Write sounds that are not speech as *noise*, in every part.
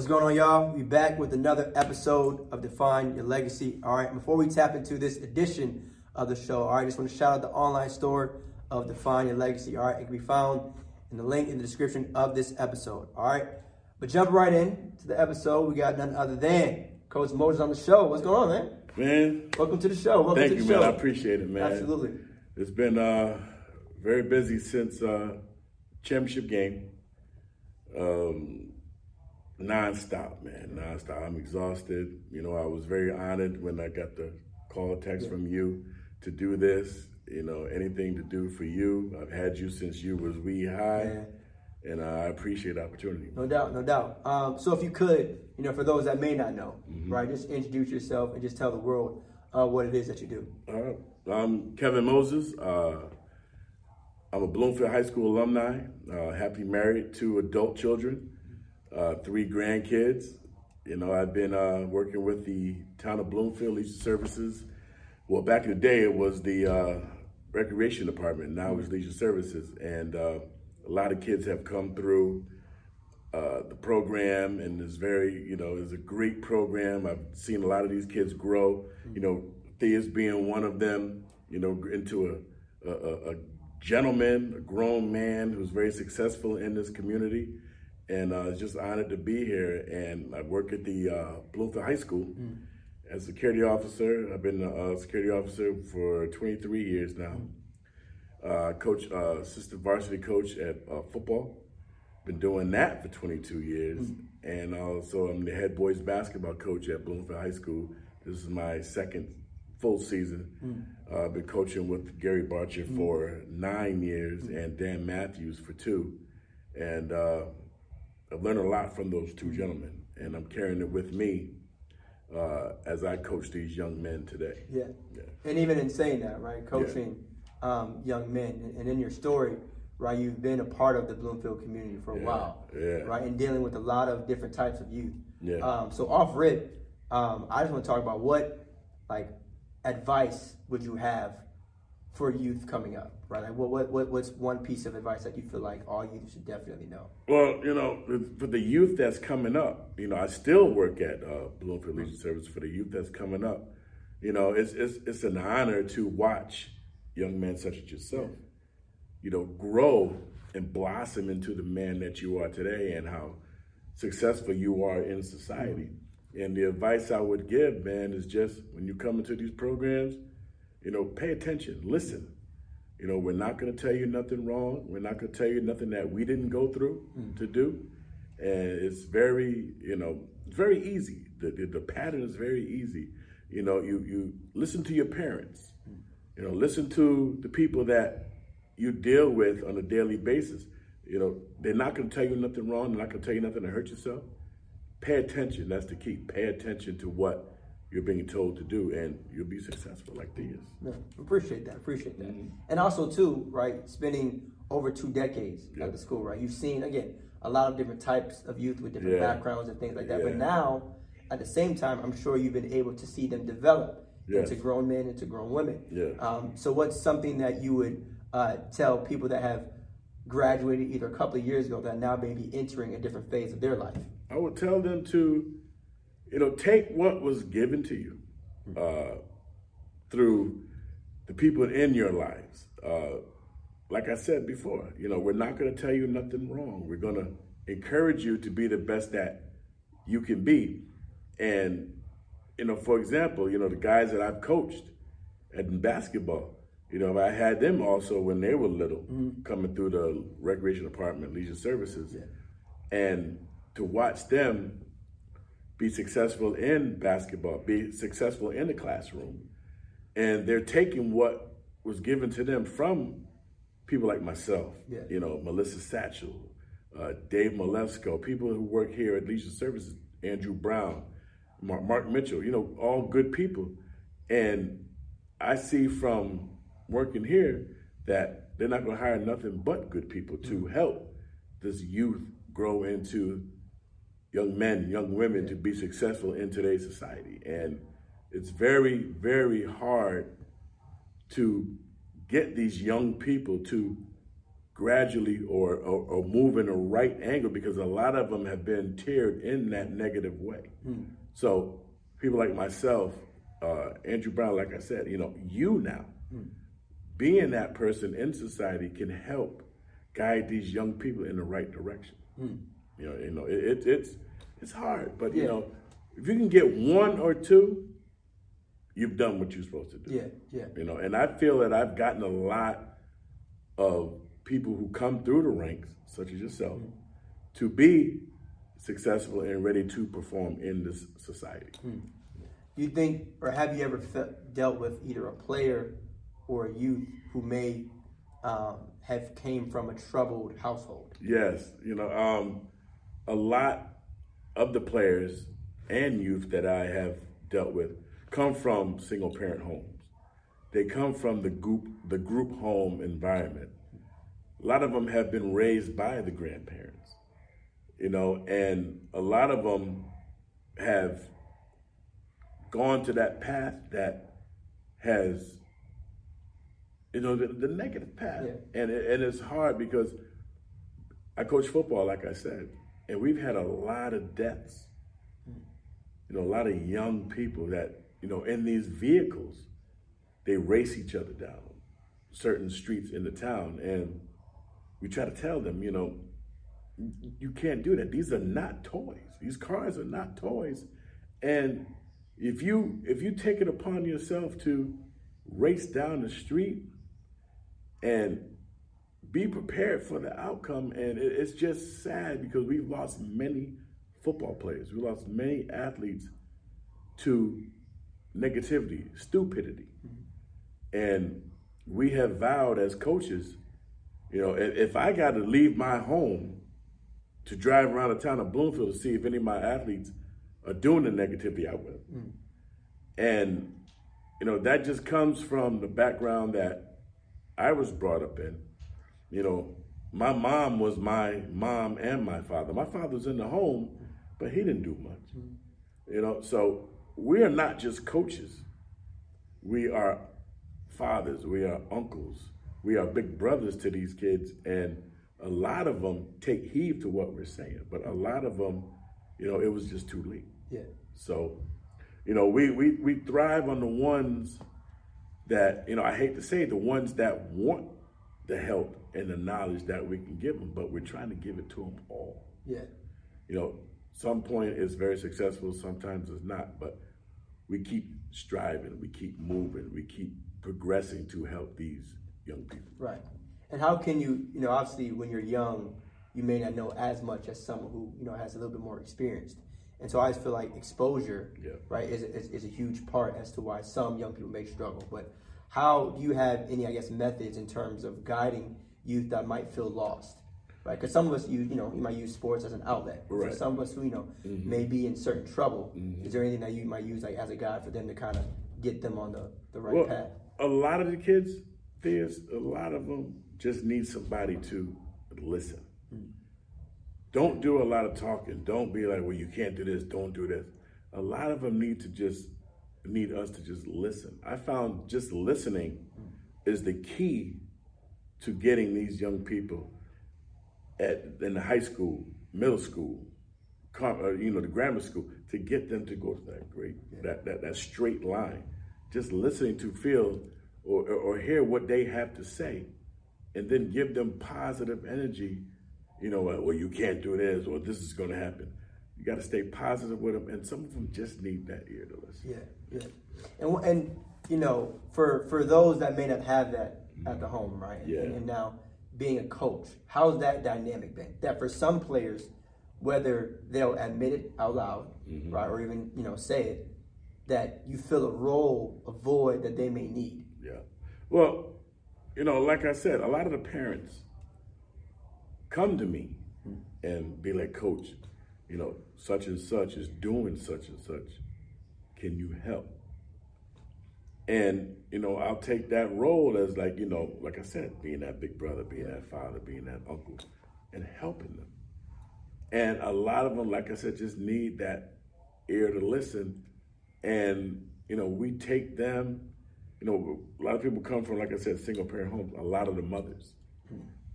What's going on, y'all? We back with another episode of Define Your Legacy. All right, before we tap into this edition of the show, all right, I just want to shout out the online store of Define Your Legacy. All right, it can be found in the link in the description of this episode. All right, but jump right in to the episode. We got none other than Coach Moses on the show. What's going on, man? Man, welcome to the show. Welcome thank to the you, show. man. I appreciate it, man. Absolutely. It's been uh, very busy since uh, championship game. Um, nonstop, man, nonstop. I'm exhausted. You know, I was very honored when I got the call text yeah. from you to do this. You know, anything to do for you. I've had you since you was wee high. Yeah. And I appreciate the opportunity. No doubt, no doubt. Um, so, if you could, you know, for those that may not know, mm-hmm. right, just introduce yourself and just tell the world uh, what it is that you do. All right. I'm Kevin Moses. Uh, I'm a Bloomfield High School alumni, uh, happily married, two adult children uh, three grandkids. You know, I've been uh, working with the town of Bloomfield Leisure Services. Well, back in the day, it was the uh, recreation department. Now it's leisure services, and uh, a lot of kids have come through uh, the program, and it's very, you know, it's a great program. I've seen a lot of these kids grow. You know, Thea's being one of them. You know, into a, a, a gentleman, a grown man who's very successful in this community and uh, just honored to be here. And I work at the uh, Bloomfield High School mm. as a security officer. I've been a security officer for 23 years now. Uh, coach, uh, assistant varsity coach at uh, football. Been doing that for 22 years, mm. and also I'm the head boys basketball coach at Bloomfield High School. This is my second full season. Mm. Uh, I've been coaching with Gary Barcher mm. for nine years mm. and Dan Matthews for two, and uh, I've learned a lot from those two gentlemen, and I'm carrying it with me uh, as I coach these young men today. Yeah. yeah. And even in saying that, right, coaching yeah. um, young men, and in your story, right, you've been a part of the Bloomfield community for a yeah. while, yeah. right, and dealing with a lot of different types of youth. Yeah. Um, so off rip, um, I just want to talk about what, like, advice would you have for youth coming up, right? Like what, what, what, what's one piece of advice that you feel like all youth should definitely know? Well, you know, for the youth that's coming up, you know, I still work at uh, Bloomfield Leisure Service for the youth that's coming up. You know, it's, it's, it's an honor to watch young men such as yourself, you know, grow and blossom into the man that you are today and how successful you are in society. And the advice I would give, man, is just when you come into these programs – you know, pay attention, listen. You know, we're not going to tell you nothing wrong. We're not going to tell you nothing that we didn't go through mm. to do. And it's very, you know, it's very easy. The, the, the, pattern is very easy. You know, you, you listen to your parents. Mm. You know, listen to the people that you deal with on a daily basis. You know, they're not going to tell you nothing wrong. They're not going to tell you nothing to hurt yourself. Pay attention. That's the key. Pay attention to what you're being told to do, and you'll be successful like this. Yeah, appreciate that. Appreciate that. Mm-hmm. And also, too, right, spending over two decades yeah. at the school, right? You've seen again a lot of different types of youth with different yeah. backgrounds and things like that. But now, at the same time, I'm sure you've been able to see them develop yes. into grown men, and into grown women. Yeah. Um, so, what's something that you would uh, tell people that have graduated either a couple of years ago that now may be entering a different phase of their life? I would tell them to you know, take what was given to you uh, through the people in your lives. Uh, like I said before, you know, we're not going to tell you nothing wrong. We're going to encourage you to be the best that you can be. And, you know, for example, you know, the guys that I've coached at basketball, you know, I had them also when they were little mm-hmm. coming through the recreation department, leisure services. Yeah. And to watch them be successful in basketball, be successful in the classroom. And they're taking what was given to them from people like myself, yeah. you know, Melissa Satchel, uh, Dave Malevsko, people who work here at Leisure Services, Andrew Brown, Mark, Mark Mitchell, you know, all good people. And I see from working here that they're not going to hire nothing but good people to mm-hmm. help this youth grow into young men, young women to be successful in today's society. And it's very, very hard to get these young people to gradually or, or, or, move in the right angle because a lot of them have been tiered in that negative way. Mm. So people like myself, uh, Andrew Brown, like I said, you know, you now, mm. being that person in society can help guide these young people in the right direction. Mm. You know, you know, it, it, it's it's hard, but yeah. you know, if you can get one or two, you've done what you're supposed to do. Yeah, yeah. You know, and I feel that I've gotten a lot of people who come through the ranks, such as yourself, mm. to be successful and ready to perform in this society. Mm. You think, or have you ever fe- dealt with either a player or a youth who may um, have came from a troubled household? Yes, you know, um, a lot of the players and youth that I have dealt with come from single parent homes. They come from the group the group home environment. A lot of them have been raised by the grandparents, you know, and a lot of them have gone to that path that has, you know, the, the negative path. Yeah. And, it, and it's hard because I coach football, like I said, and we've had a lot of deaths. You know, a lot of young people that, you know, in these vehicles, they race each other down certain streets in the town. And we try to tell them, you know, you can't do that. These are not toys. These cars are not toys. And if you if you take it upon yourself to race down the street and be prepared for the outcome. And it, it's just sad because we've lost many football players. We lost many athletes to negativity, stupidity. Mm-hmm. And we have vowed as coaches, you know, if, I got to leave my home to drive around the town of Bloomfield to see if any of my athletes are doing the negativity, I will. Mm. And, you know, that just comes from the background that I was brought up in you know, my mom was my mom and my father. My father was in the home, but he didn't do much. Mm-hmm. You know, so we are not just coaches. We are fathers, we are uncles, we are big brothers to these kids, and a lot of them take heed to what we're saying, but a lot of them, you know, it was just too late. Yeah. So, you know, we we we thrive on the ones that, you know, I hate to say it, the ones that want the help and the knowledge that we can give them, but we're trying to give it to them all. Yeah. You know, some point it's very successful, sometimes it's not, but we keep striving, we keep moving, we keep progressing to help these young people. Right. And how can you, you know, obviously when you're young, you may not know as much as someone who, you know, has a little bit more experience. And so I just feel like exposure, yeah. right, is, is, is a huge part as to why some young people may struggle. But how do you have any, I guess, methods in terms of guiding youth that might feel lost? Right, because some of us, you you know, you might use sports as an outlet. Right. For some of us who you know mm-hmm. may be in certain trouble, mm-hmm. is there anything that you might use like as a guide for them to kind of get them on the, the right well, path? A lot of the kids, there's a lot of them just need somebody to listen. Mm-hmm. Don't do a lot of talking. Don't be like, well, you can't do this. Don't do this. A lot of them need to just need us to just listen. I found just listening is the key to getting these young people at in the high school, middle school, uh, you know, the grammar school, to get them to go to that great that, that that straight line. Just listening to feel or, or hear what they have to say, and then give them positive energy. You know, well, you can't do this, or this is going to happen. You got to stay positive with them, and some of them just need that ear to listen. Yeah, yeah. And and you know, for for those that may not have that at the home, right? Yeah. And, and now being a coach, how's that dynamic been? That for some players, whether they'll admit it out loud, mm-hmm. right, or even you know say it, that you fill a role, a void that they may need. Yeah. Well, you know, like I said, a lot of the parents come to me mm-hmm. and be like, Coach, you know, such and such is doing such and such. Can you help? And, you know, I'll take that role as like, you know, like I said, being that big brother, being that father, being that uncle, and helping them. And a lot of them, like I said, just need that ear to listen. And, you know, we take them, you know, a lot of people come from, like I said, single parent homes, a lot of the mothers.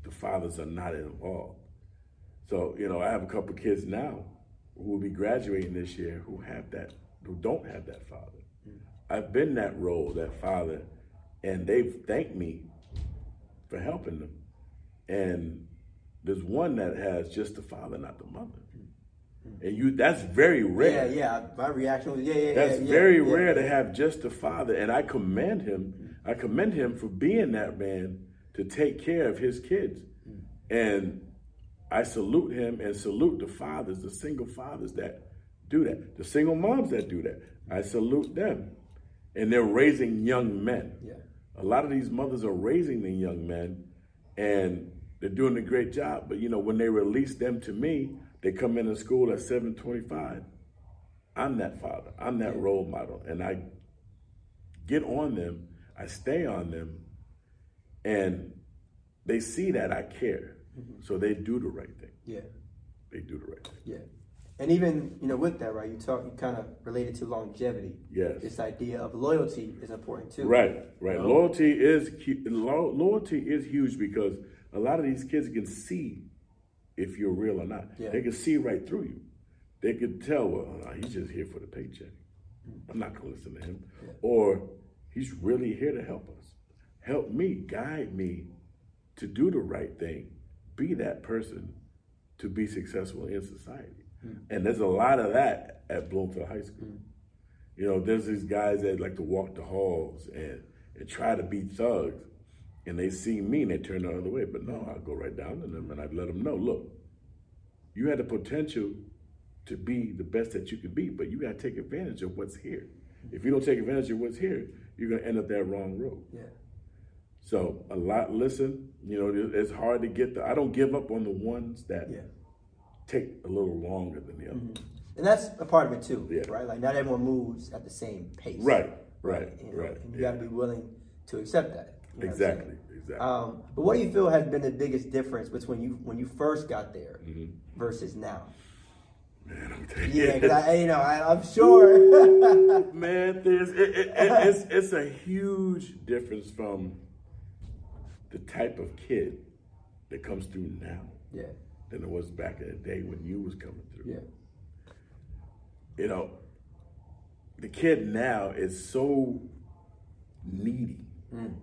the fathers are not involved. So, you know, I have a couple kids now who will be graduating this year who have that, who don't have that father. I've been that role, that father, and they've thanked me for helping them. And there's one that has just the father, not the mother. And you that's very rare. Yeah, yeah. My reaction was yeah, yeah. That's yeah, very yeah, rare yeah. to have just a father. And I commend him. I commend him for being that man to take care of his kids. And I salute him and salute the fathers, the single fathers that do that, the single moms that do that. I salute them. And they're raising young men. Yeah. A lot of these mothers are raising the young men and they're doing a great job. But you know, when they release them to me, they come into school at 725. I'm that father. I'm that role model. And I get on them, I stay on them, and they see that I care. Mm-hmm. So they do the right thing. Yeah. They do the right thing. Yeah. And even, you know, with that, right, you talk you kind of related to longevity. Yes. This idea of loyalty is important too. Right, right. You know? Loyalty is loyalty is huge because a lot of these kids can see if you're real or not. Yeah. They can see right through you. They can tell, well, he's just here for the paycheck. Hmm. I'm not going to listen to him. Yeah. Or he's really here to help us. Help me, guide me to do the right thing, be that person to be successful in society. Mm. And there's a lot of that at Bloomfield High School. Mm. You know, there's these guys that like to walk the halls and, and try to be thugs and they see me and they turn the other way. But no, I go right down to them and I let them know, look, you had the potential to be the best that you could be, but you got to take advantage of what's here. If you don't take advantage of what's here, you're going to end up that wrong road. Yeah. So a lot, listen, you know, it's hard to get the, I don't give up on the ones that yeah. Take a little longer than the others. Mm-hmm. And that's a part of it too, yeah. right? Like not everyone moves at the same pace. Right, right, you know? right. And you yeah. got to be willing to accept that. You know exactly, exactly. Um, but what do you feel has been the biggest difference between you when you first got there mm-hmm. versus now? Man, I'm telling you. Yeah, I, you know, I, am sure. *laughs* Man, there's it, it, it, *laughs* it's it's a huge difference from the type of kid that comes through now. Yeah. Than it was back in the day when you was coming through. Yeah. You know, the kid now is so needy Mm.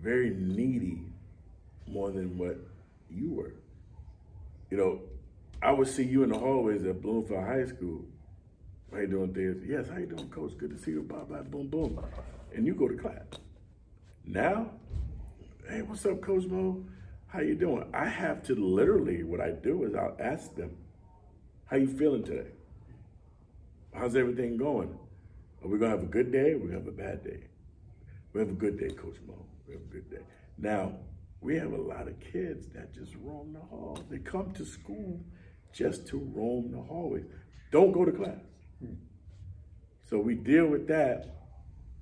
Very needy more than what you were. You know, I would see you in the hallways at Bloomfield High School. How you doing, things? Yes, how you doing, coach? Good to see you. Bye bye, boom, boom. And you go to class. Now, hey, what's up, Coach Mo? How you doing? I have to literally, what I do is I'll ask them, how you feeling today? How's everything going? Are we gonna have a good day? Or we gonna have a bad day? We have a good day, Coach Mo. We have a good day. Now, we have a lot of kids that just roam the hall. They come to school just to roam the hallways. Don't go to class. So we deal with that.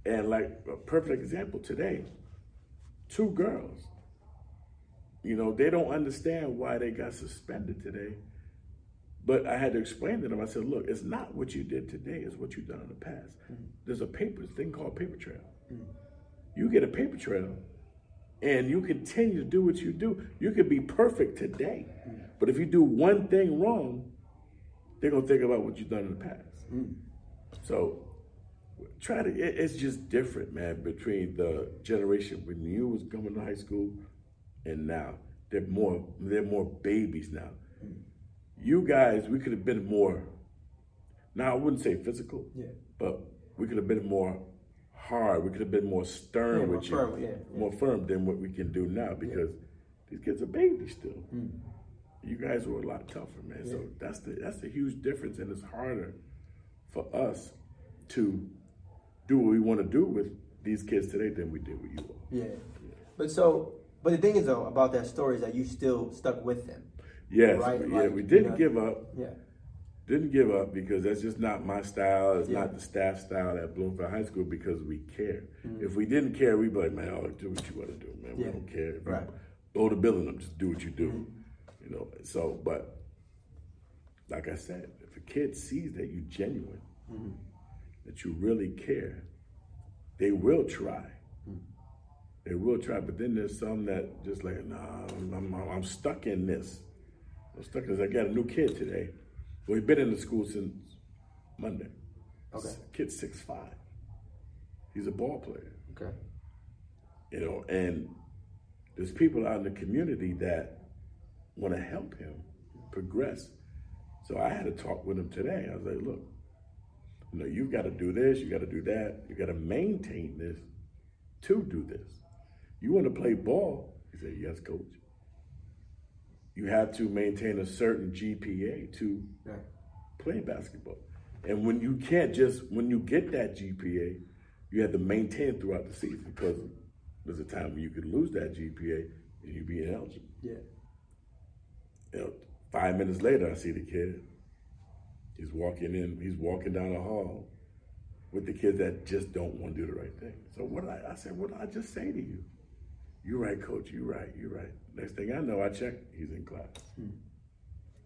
And like a perfect example today, two girls, you know, they don't understand why they got suspended today. But I had to explain to them, I said, look, it's not what you did today, it's what you've done in the past. Mm-hmm. There's a paper thing called paper trail. Mm-hmm you get a paper trail and you continue to do what you do. You could be perfect today, but if you do one thing wrong, they're gonna think about what you've done in the past. Mm. So try to. It, it's just different, man, between the generation when you was coming to high school and now. They're more. They're more babies now. You guys, we could have been more. Now I wouldn't say physical, yeah. but we could have been more hard. We could have been more stern yeah, with you, firm, yeah. more firm than what we can do now because these kids are babies still. Mm. You guys were a lot tougher, man. So that's the that's the huge difference, and it's harder for us to do what we want to do with these kids today than we did with you all. Yeah. But so, but the thing is though about that story is that you still stuck with them. Yes, right? yeah, like, we didn't you know, give up. Yeah didn't give up because that's just not my style. It's yeah. not the staff style at Bloomfield High School because we care. Mm-hmm. If we didn't care, we'd be like, man, oh, do what you want to do, man. Yeah. We don't care. If right. blow the building up, just do what you do. Mm-hmm. You know. So, but like I said, if a kid sees that you're genuine, mm-hmm. that you really care, they will try. They will try, but then there's some that just like, nah, I'm, I'm, I'm stuck in this. I'm stuck in this. I got a new kid today. Well, he's been in the school since Monday. Okay. Kid's six five. He's a ball player. Okay. You know, and there's people out in the community that want to help him progress. So I had to talk with him today. I was like, look, you know, you've got to do this, you got to do that, you got to maintain this to do this. You want to play ball? He said, yes, coach. You have to maintain a certain GPA to Yeah. play basketball. And when you can't just, when you get that GPA, you have to maintain it throughout the season because there's a time when you could lose that GPA and you be ineligible. Yeah. You know, five minutes later, I see the kid. He's walking in, he's walking down the hall with the kids that just don't want to do the right thing. So what I, I said, what did I just say to you? You're right, coach, you're right, you're right. Next thing I know, I check, he's in class. Hmm.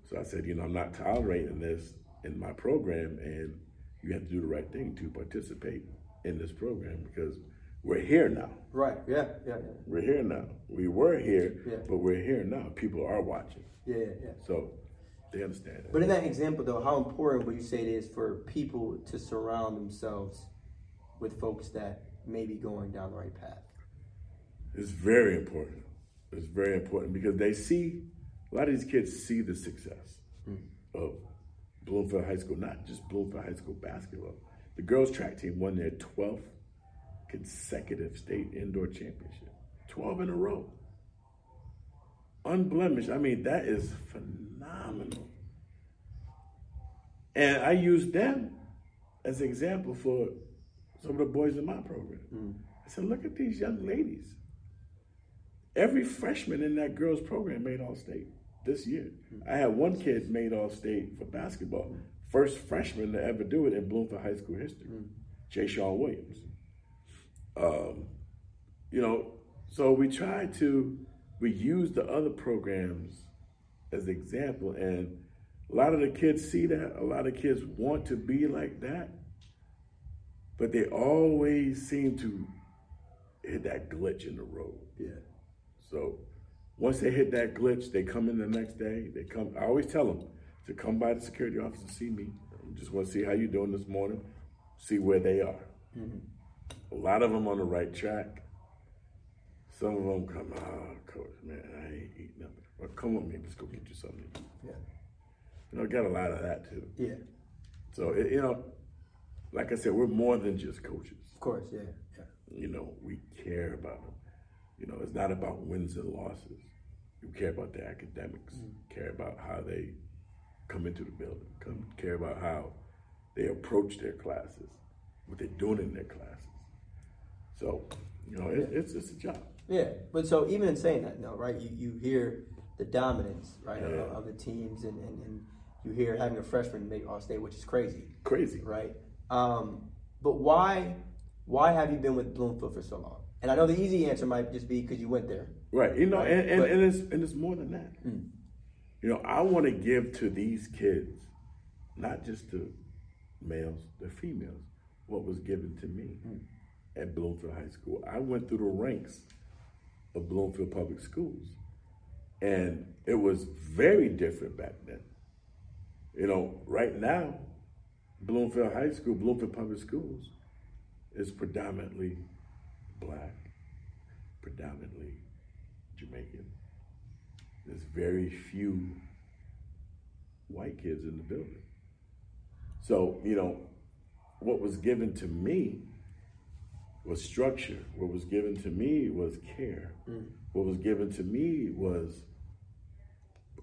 So I said, you know, I'm not tolerating this in my program, and you have to do the right thing to participate in this program because we're here now. Right. Yeah. Yeah. Yeah. We're here now. We were here, Yeah. but we're here now. People are watching. Yeah. Yeah. yeah. So they understand that. But in that example, though, how important would you say it is for people to surround themselves with folks that may be going down the right path? It's very important. It's very important because they see, a lot of these kids see the success hmm. of Bloomfield High School, not just Bloomfield High School basketball. The girls' track team won their 12th consecutive state indoor championship, 12 in a row. Unblemished. I mean, that is phenomenal. And I use them as an example for some of the boys in my program. Hmm. I said, look at these young ladies. Every freshman in that girls' program made All State this year. Mm-hmm. I had one kid made All State for basketball, mm-hmm. first freshman to ever do it in Bloomfield High School history, mm-hmm. Jay Sean Williams. Um, you know, so we try to we use the other programs as example, and a lot of the kids see that. A lot of kids want to be like that, but they always seem to hit that glitch in the road. Yeah. So once they hit that glitch, they come in the next day. They come. I always tell them to come by the security office and see me. Just want to see how you're doing this morning. See where they are. Mm-hmm. A lot of them on the right track. Some of them come, oh, coach, man, I ain't eating nothing. Well, come with me. Let's go get you something to eat. Yeah. You know, got a lot of that too. Yeah. So it, you know, like I said, we're more than just coaches. Of course. Yeah. Yeah. You know, we care about them. You know, it's not about wins and losses. You care about their academics, care about how they come into the building, come, care about how they approach their classes, what they're doing in their classes. So, you know, it, it's it's a job. Yeah, but so even in saying that, no, right? You you hear the dominance, right, of, of the teams, and, and, and you hear having a freshman make All State, which is crazy, Crazy. right? Um, but why why have you been with Bloomfield for so long? And I know the easy answer might just be because you went there. Right. You know, Right, and, and, but- and it's and it's more than that. Hmm. You know, I want to give to these kids, not just to males, the females, what was given to me hmm. at Bloomfield High School. I went through the ranks of Bloomfield Public Schools. And it was very different back then. You know, right now, Bloomfield High School, Bloomfield Public Schools, is predominantly black, predominantly Jamaican. There's very few white kids in the building. So, you know, what was given to me was structure. What was given to me was care. Mm. What was given to me was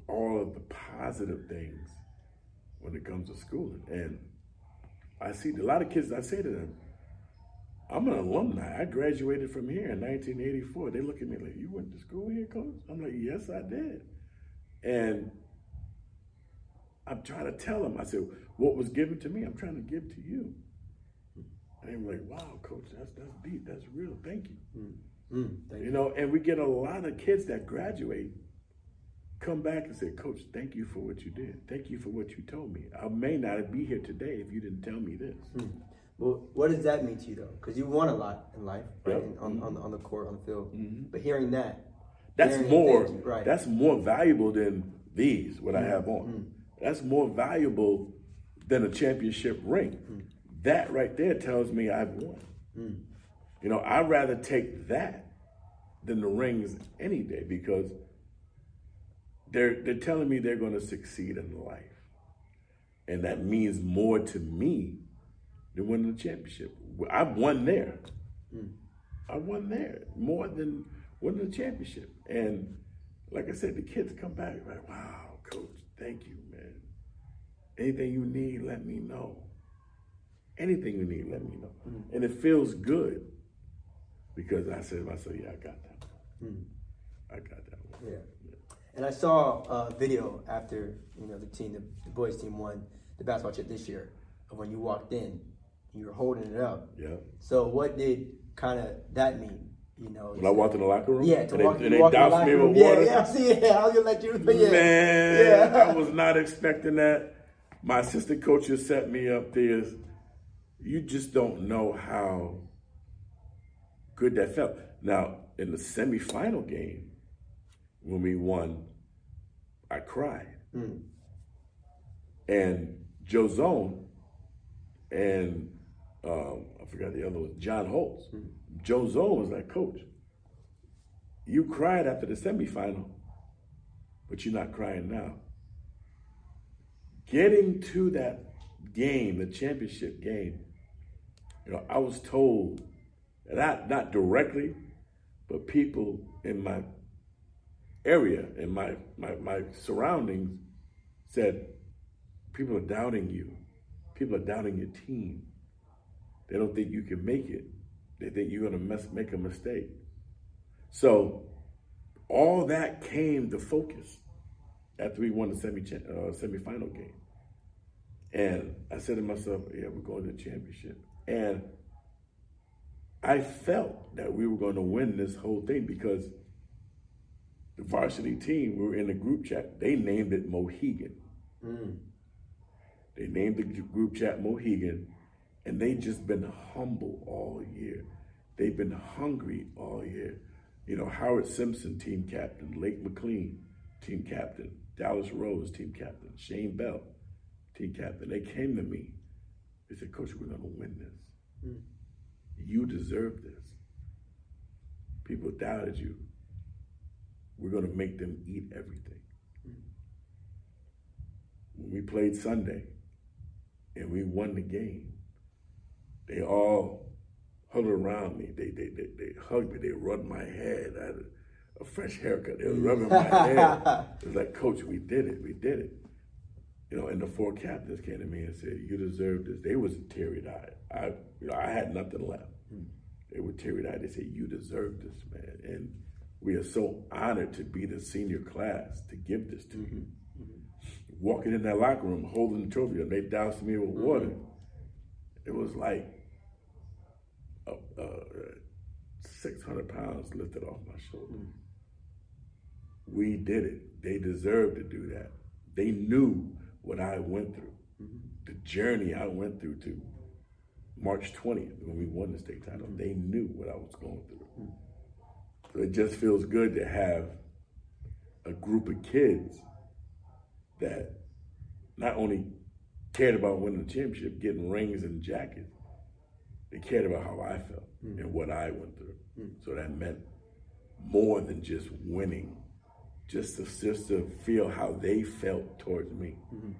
all of the positive things when it comes to schooling. And I see a lot of kids, I say to them, I'm an alumni. I graduated from here in 1984. They look at me like, You went to school here, coach? I'm like, Yes, I did. And I'm trying to tell them, I said, What was given to me, I'm trying to give to you. And they were like, Wow, coach, that's, that's deep. That's real. Thank you. Mm, thank You know, and we get a lot of kids that graduate come back and say, Coach, thank you for what you did. Thank you for what you told me. I may not be here today if you didn't tell me this. Well, what does that mean to you though? Because you won a lot in life, right? Yep. And On, on, on the court, on the field. Mm-hmm. But hearing that, That's hearing more. you, right? That's more valuable than these. What I have on. Mm-hmm. That's more valuable than a championship ring. Mm-hmm. That right there tells me I've won. Mm. You know, I'd rather take that than the rings any day because they're they're telling me they're going to succeed in life, and that means more to me than winning the championship. I've won there. Hmm. I won there more than winning the championship. And like I said, the kids come back like, "Wow, coach, thank you, man. Anything you need, let me know. Anything you need, let me know." Hmm. And it feels good because I said I said, "Yeah, I got that. One. Hmm. I got that one." Yeah. And I saw a video after you know the team, the, the boys team won the basketball chip this year, of when you walked in, you were holding it up. Yeah. So what did kind of that mean? You know, When I walked in the locker room, yeah, to and walk, they, and they walk in the doused locker me room. yeah, water. yeah, I *laughs* see, yeah, I was gonna let you, but yeah, Man, yeah. I was not expecting that. My assistant coach just set me up there. You just don't know how good that felt. Now, in the semifinal game, when we won, I cried. Hmm. And Joe Zone and um, I forgot the other one, John Holtz. Joe Zone was that coach. You cried after the semifinal, but you're not crying now. Getting to that game, the championship game, you know, I was told, not not directly, but people in my area, in my my, my surroundings, said, people are doubting you. People are doubting your team. They don't think you can make it. They think you're gonna mess, make a mistake. So all that came to focus after we won the semi uh, semifinal game. And I said to myself, "Yeah, we're going to the championship." And I felt that we were going to win this whole thing because the varsity team, we were in the group chat. They named it Mohegan. They named the group chat Mohegan, and they just been humble all year. They've been hungry all year. You know, Howard Simpson, team captain, Lake McLean, team captain, Dallas Rose, team captain, Shane Bell, team captain. They came to me. They said, Coach, we're going to win this. Hmm. You deserve this. People doubted you. We're going to make them eat everything. Hmm. When we played Sunday and we won the game, they all huddled around me. They they they, they hugged me. They rubbed my head. I had a, a fresh haircut. They were rubbing my *laughs* head. It was like, Coach, we did it. We did it. You know, and the four captains came to me and said, "You deserve this." They was teary eyed. I, you know, I had nothing left. Hmm. They were teary eyed. They said, "You deserve this, man." And we are so honored to be the senior class to give this to mm-hmm. you. Mm-hmm. Walking in that locker room, holding the trophy, and they doused me with water. Mm-hmm. It was like uh, uh, 600 pounds lifted off my shoulder. We did it. They deserved to do that. They knew what I went through, the journey I went through to March 20th when we won the state title. They knew what I was going through. So it just feels good to have a group of kids that not only cared about winning the championship, getting rings and jackets, they cared about how I felt hmm. and what I went through. Hmm. So that meant more than just winning. Just to, just to feel how they felt towards me hmm.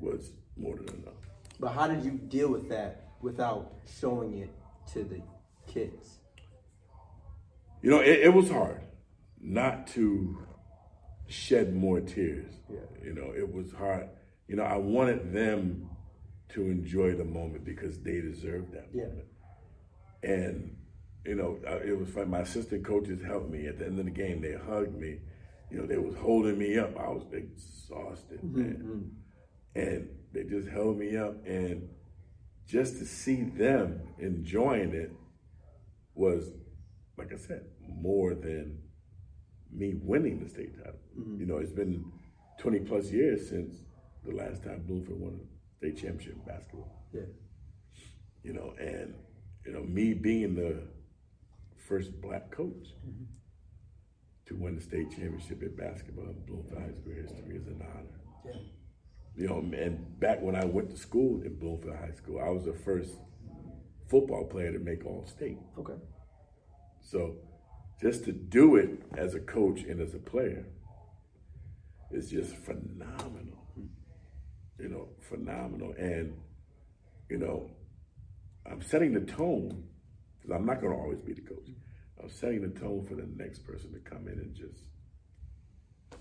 was more than enough. But how did you deal with that without showing it to the kids? You know, it, it was hard not to shed more tears. Yeah. You know, it was hard. You know, I wanted them to enjoy the moment because they deserved that Yeah. moment. And, you know, it was fun. My assistant coaches helped me at the end of the game. They hugged me. You know, they was holding me up. I was exhausted, mm-hmm, man. Mm-hmm. And they just held me up. And just to see them enjoying it was, like I said, more than me winning the state title. Mm-hmm. You know, it's been 20 plus years since the last time Bloomfield won state championship in basketball. Yeah. You know, and you know, me being the first black coach mm-hmm. to win the state championship in basketball in Bloomfield High School history is an honor. Yeah. You know, and back when I went to school in Bloomfield High School, I was the first football player to make All State. Okay. So just to do it as a coach and as a player is just phenomenal. You know, phenomenal. And, you know, I'm setting the tone because I'm not going to always be the coach. I'm setting the tone for the next person to come in and just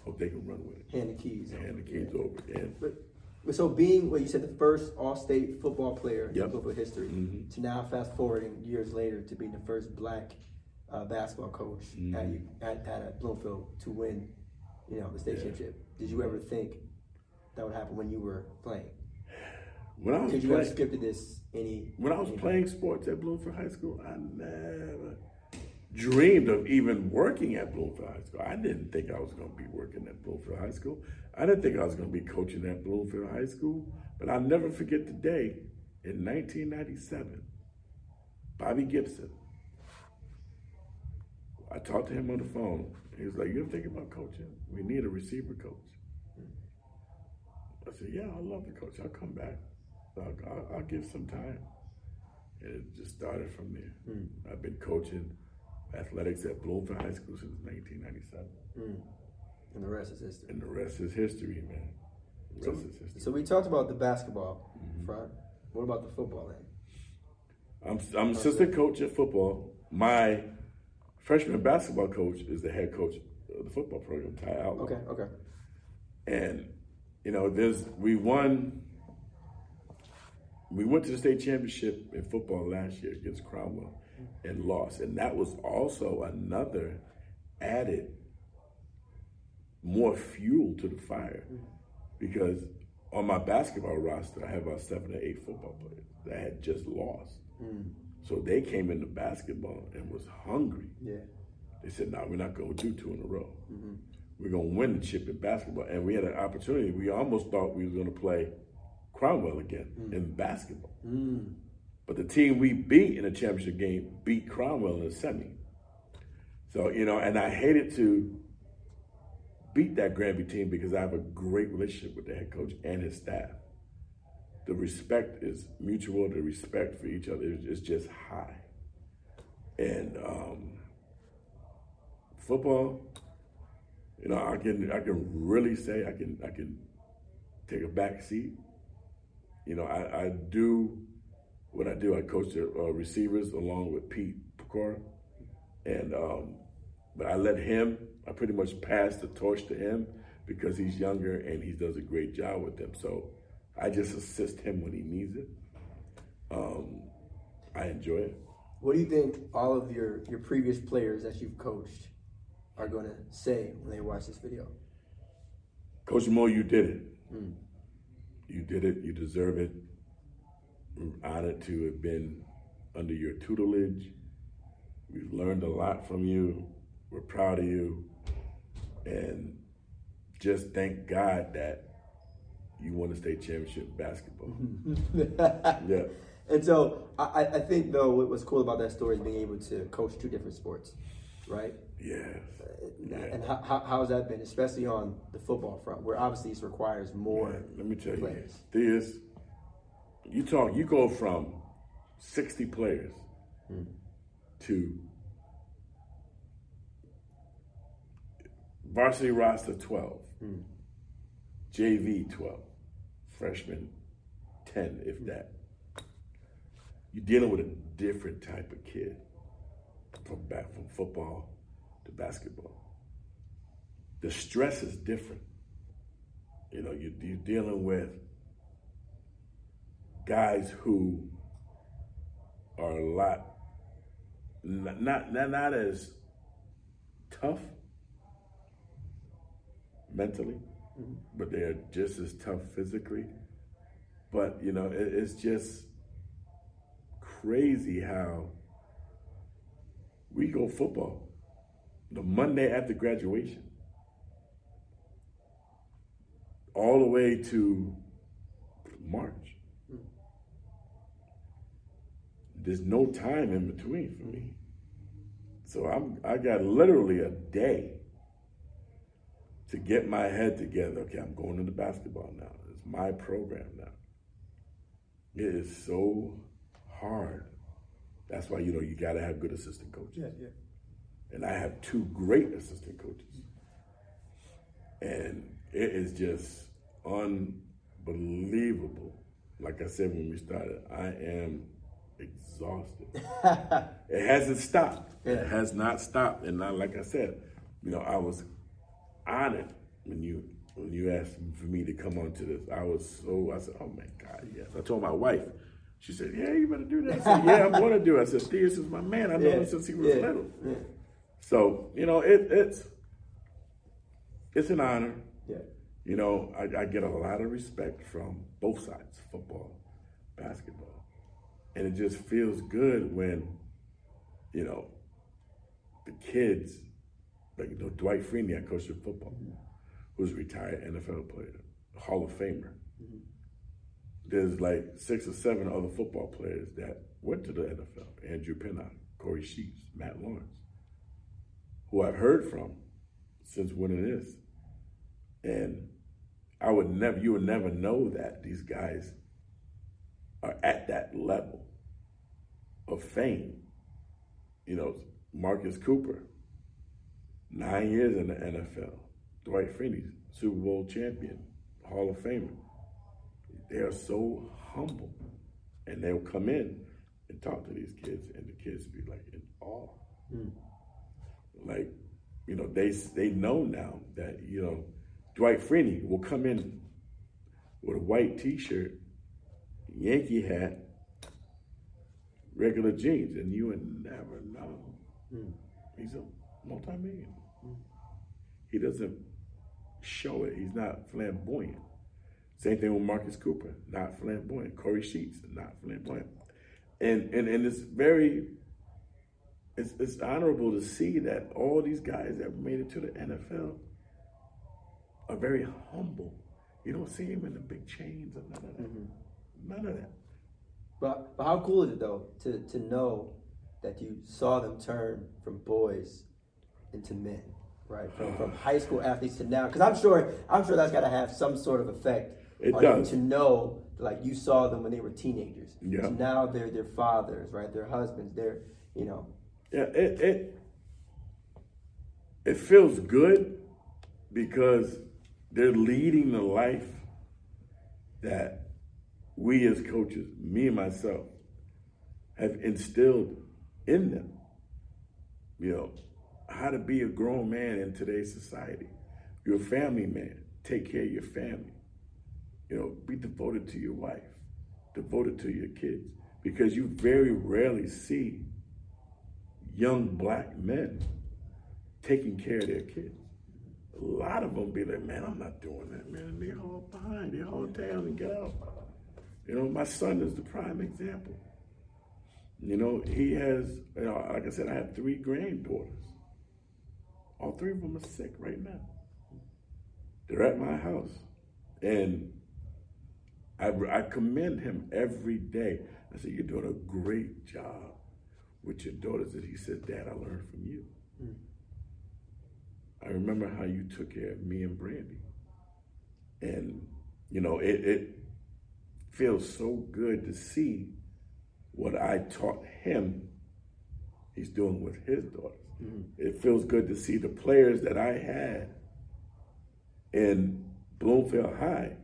hope they can run with it. Hand the keys. Hand the keys yeah. over. And, but, but so being what you said, the first All-State football player yep. in football history, mm-hmm. to now fast forwarding years later to being the first black uh, basketball coach mm-hmm. at, at, at Bloomfield to win, you know, the state yeah. championship. Did you ever think that would happen when you were playing? When I was Did you playing, this any? When I was playing sports at Bloomfield High School, I never dreamed of even working at Bloomfield High School. I didn't think I was going to be working at Bloomfield High School. I didn't think I was going to be coaching at Bloomfield High School. But I'll never forget the day in 1997. Bobby Gibson. I talked to him on the phone. He was like, "You ever thinking about coaching? We need a receiver coach." I said, "Yeah, I love the coach. I'll come back." I'll, I'll, I'll, give some time. And it just started from there. Mm. I've been coaching athletics at Bloomfield High School since 1997. Mm. And the rest is history. And the rest is history, man. So, history. so, we talked about the basketball mm-hmm. front. What about the football end? I'm, I'm assistant coach at football. My freshman basketball coach is the head coach of the football program, Ty Outlaw. Okay, okay. And, you know, there's we won we went to the state championship in football last year against Cromwell and lost. And that was also another added more fuel to the fire because on my basketball roster, I have about seven or eight football players that had just lost. Mm. So they came into basketball and was hungry. Yeah. They said, "No, nah, we're not going to do two in a row. Mm-hmm. We're going to win the chip in basketball." And we had an opportunity. We almost thought we were going to play Cromwell again mm. in basketball. Mm. But the team we beat in the championship game beat Cromwell in the semi. So, you know, and I hated to beat that Granby team because I have a great relationship with the head coach and his staff. The respect is mutual, the respect for each other is just high. And um, football, you know, I can I can really say I can I can take a back seat you know, I, I do what I do. I coach the uh, receivers along with Pete Pecora, and um, but I let him. I pretty much pass the torch to him because he's younger and he does a great job with them. So I just assist him when he needs it. Um, I enjoy it. What do you think all of your your previous players that you've coached are going to say when they watch this video? Coach Mo, you did it. Mm. You did it. You deserve it. We're honored to have been under your tutelage. We've learned a lot from you. We're proud of you. And just thank God that you won the state championship basketball. *laughs* yeah. And so I, I think though what was cool about that story is being able to coach two different sports, right? Yes. Yeah. And how, how, how, has that been, especially on the football front, where obviously this requires more Man, Let me tell players. you, this, you talk, you go from 60 players hmm. to varsity roster 12, hmm. JV 12, freshman 10, if hmm. that. You're dealing with a different type of kid from back from football to basketball. The stress is different. You know, you, you're dealing with guys who are a lot not not not as tough mentally, mm-hmm. but they're just as tough physically. But you know, it, it's just crazy how we go football the Monday after graduation, all the way to March. there's no time in between for me. So I'm I got literally a day to get my head together. Okay, I'm going into basketball now. It's my program now. It is so hard. That's why you know you gotta have good assistant coaches. Yeah, yeah. And I have two great assistant coaches. And it is just unbelievable. Like I said when we started, I am exhausted. *laughs* it hasn't stopped. Yeah. It has not stopped. And I, like I said, you know, I was honored when you when you asked for me to come onto this. I was so I said, oh my God, yes. I told my wife. She said, yeah, you better do that. I said, yeah, I'm going to do it. I said, Theus is my man. I know Yeah. him since he was Yeah. little. So you know, it, it's it's an honor. Yeah. You know, I, I get a lot of respect from both sides, football, basketball, and it just feels good when, you know, the kids, like you know, Dwight Freeney, I coached in football, who's a retired NFL player, Hall of Famer. Mm-hmm. There's like six or seven other football players that went to the NFL: Andrew Pinnock, Corey Sheets, Matt Lawrence who I've heard from since when it is. And I would never, you would never know that these guys are at that level of fame. You know, Marcus Cooper, nine years in the NFL. Dwight Freeney, Super Bowl champion, Hall of Famer. They are so humble. And they'll come in and talk to these kids, and the kids be like in awe hmm. Like you know they they know now that you know Dwight Freeney will come in with a white T-shirt, Yankee hat, regular jeans, and you would never know. Hmm. He's a multi-million. Hmm. He doesn't show it. He's not flamboyant. Same thing with Marcus Cooper, not flamboyant. Corey Sheets, not flamboyant. And and and it's very it's, it's honorable to see that all these guys that made it to the NFL are very humble. You don't see him in the big chains or none of that. Mm-hmm. None of that. But, but how cool is it though to, to know that you saw them turn from boys into men, right? From, from *sighs* high school athletes to now, because I'm sure I'm sure that's got to have some sort of effect It on does. you to know like you saw them when they were teenagers. Yeah. So now they're their fathers, right? Their husbands. They're you know. Yeah, it it it feels good because they're leading the life that we as coaches, me and myself, have instilled in them. You know, how to be a grown man in today's society. You're a family man. Take care of your family. You know, be devoted to your wife, devoted to your kids, because you very rarely see young black men taking care of their kids. A lot of them be like, man, I'm not doing that, man. They all behind, they all down and get out. You know, my son is the prime example. You know, he has, you know, like I said, I have three granddaughters. All three of them are sick right now. They're at my house. And I, I commend him every day. I said, You're doing a great job with your daughters. And he said, Dad, I learned from you. Hmm. I remember how you took care of me and Brandy. And, you know, it, it feels so good to see what I taught him, he's doing with his daughters. Hmm. It feels good to see the players that I had in Bloomfield High.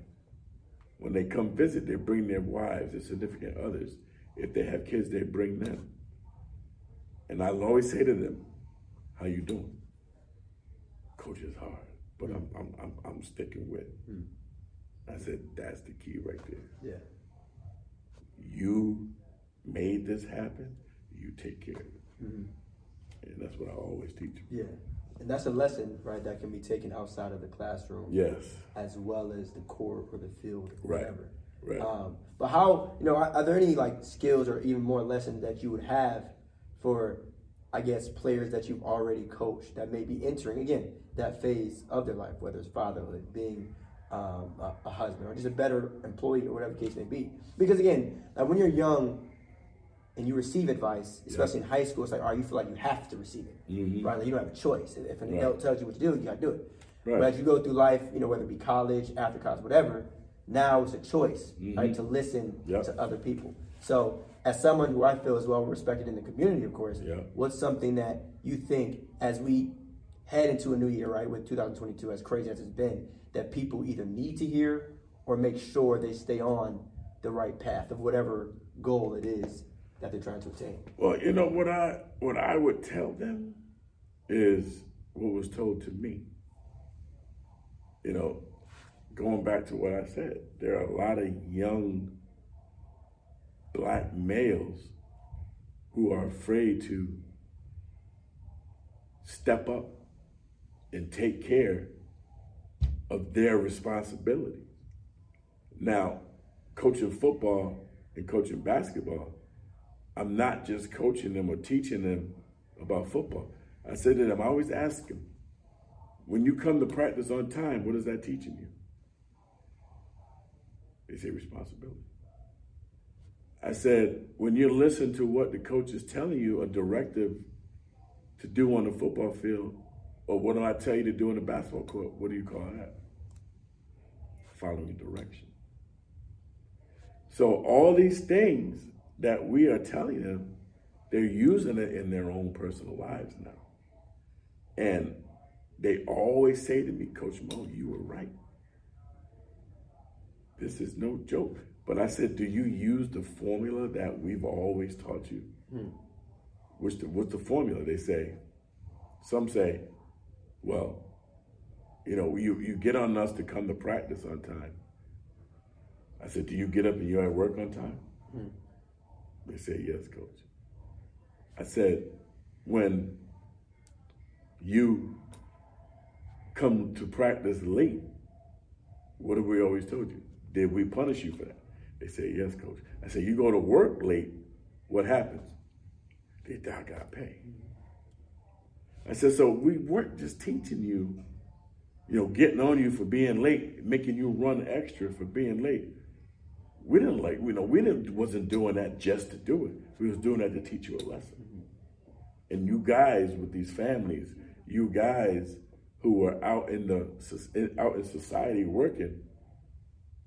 When they come visit, they bring their wives, their significant others. If they have kids, they bring them. And I'll always say to them, "How you doing?" Coach is hard, but I'm I'm I'm, I'm sticking with. it." I said, "That's the key right there. Yeah. You made this happen. You take care of it." And that's what I always teach them. Yeah. And that's a lesson, right, that can be taken outside of the classroom. Yes. as well as the court or the field or Right, whatever. right. Um, but how you know are, are there any like skills or even more lessons that you would have for I guess players that you've already coached that may be entering again that phase of their life, whether it's fatherhood, being um, a, a husband, or just a better employee or whatever the case may be. Because again, like when you're young, and you receive advice, especially yeah. in high school, it's like, all right, you feel like you have to receive it, mm-hmm. right? Like you don't have a choice. If an right. adult tells you what to do, you got to do it. Right. But as you go through life, you know, whether it be college, after college, whatever, now it's a choice, mm-hmm. right, to listen yep. to other people. So, as someone who I feel is well respected in the community, of course, yep. what's something that you think as we head into a new year, right, with 2022, as crazy as it's been, that people either need to hear or make sure they stay on the right path of whatever goal it is that they're trying to attain? Well, you know what I what I would tell them is what was told to me. You know, going back to what I said, there are a lot of young black males who are afraid to step up and take care of their responsibilities. Now, coaching football and coaching basketball, I'm not just coaching them or teaching them about football. I said to them, I always ask them, when you come to practice on time, what is that teaching you? They say responsibility. I said, when you listen to what the coach is telling you, a directive to do on the football field, or what do I tell you to do in the basketball court, what do you call that? Following direction. So all these things that we are telling them, they're using it in their own personal lives now. And they always say to me, Coach Mo, you were right. This is no joke. But I said, do you use the formula that we've always taught you? Hmm. What's, the, what's the formula? They say, some say, well, you know, you, you get on us to come to practice on time. I said, do you get up and you're at work on time? Hmm. They said, yes, coach. I said, when you come to practice late, what have we always told you? Did we punish you for that? They say, yes, coach. I said, you go to work late, what happens? They I got pay. I said, so we weren't just teaching you, you know, getting on you for being late, making you run extra for being late. We didn't like, you know, we didn't wasn't doing that just to do it. We was doing that to teach you a lesson. And you guys with these families, you guys who were out in the out in society working,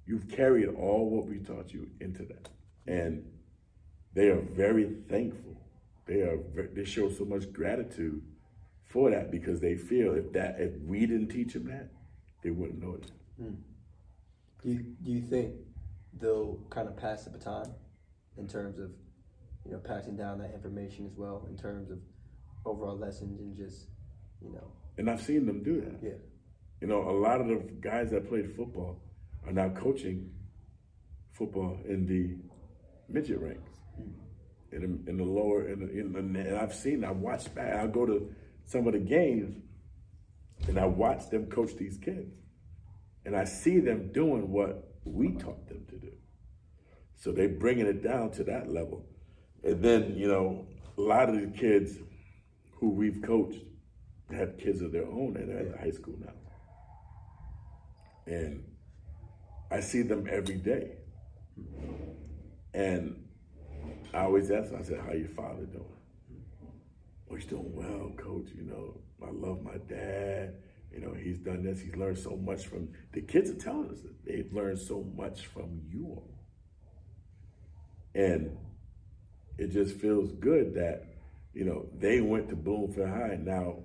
you've carried all what we taught you into that, and they are very thankful. They are they show so much gratitude for that because they feel if that if we didn't teach them that, they wouldn't know it. Hmm. Do you do you think they'll kind of pass the baton in terms of you know passing down that information as well in terms of overall lessons and just you know and I've seen them do that. Yeah. You know, a lot of the guys that played football are now coaching football in the midget ranks, in the, in the lower, in the, in the, and I've seen, I watched I go to some of the games and I watch them coach these kids. And I see them doing what we taught them to do. So they're bringing it down to that level. And then, you know, a lot of the kids who we've coached have kids of their own and they're at high school now. And I see them every day. And I always ask them, I said, how your father doing? Well, he's doing well, coach. You know, I love my dad. You know, he's done this. He's learned so much from the kids are telling us that they've learned so much from you all. And it just feels good that, you know, they went to Bloomfield High. Now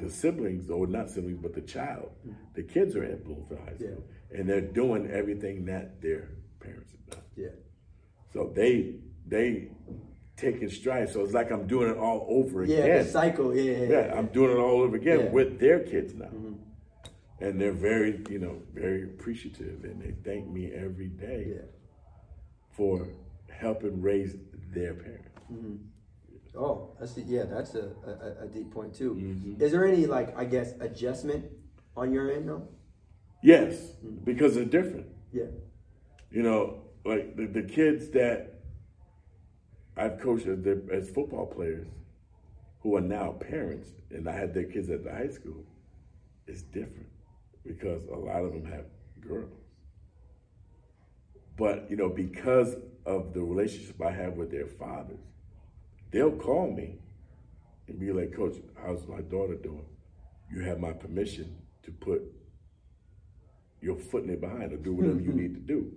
the siblings, or not siblings, but the child, the kids are at Bloomfield High School, yeah. And they're doing everything that their parents have done. Yeah. So they they taking strides. So it's like I'm doing it all over again. Yeah, the cycle. Yeah, yeah, yeah. I'm doing it all over again yeah. with their kids now, mm-hmm. and they're very, you know, very appreciative, and they thank me every day yeah. for helping raise their parents. Mm-hmm. Oh, that's yeah, that's a, a, a deep point too. Mm-hmm. Is there any like I guess adjustment on your end though? Yes, mm-hmm. because they're different. Yeah. You know, like the, the kids that I've coached as, as football players who are now parents, and I had their kids at the high school, it's different because a lot of them have girls. But you know, because of the relationship I have with their fathers, they'll call me and be like, Coach, how's my daughter doing? You have my permission to put your foot in it behind or do whatever you need to do.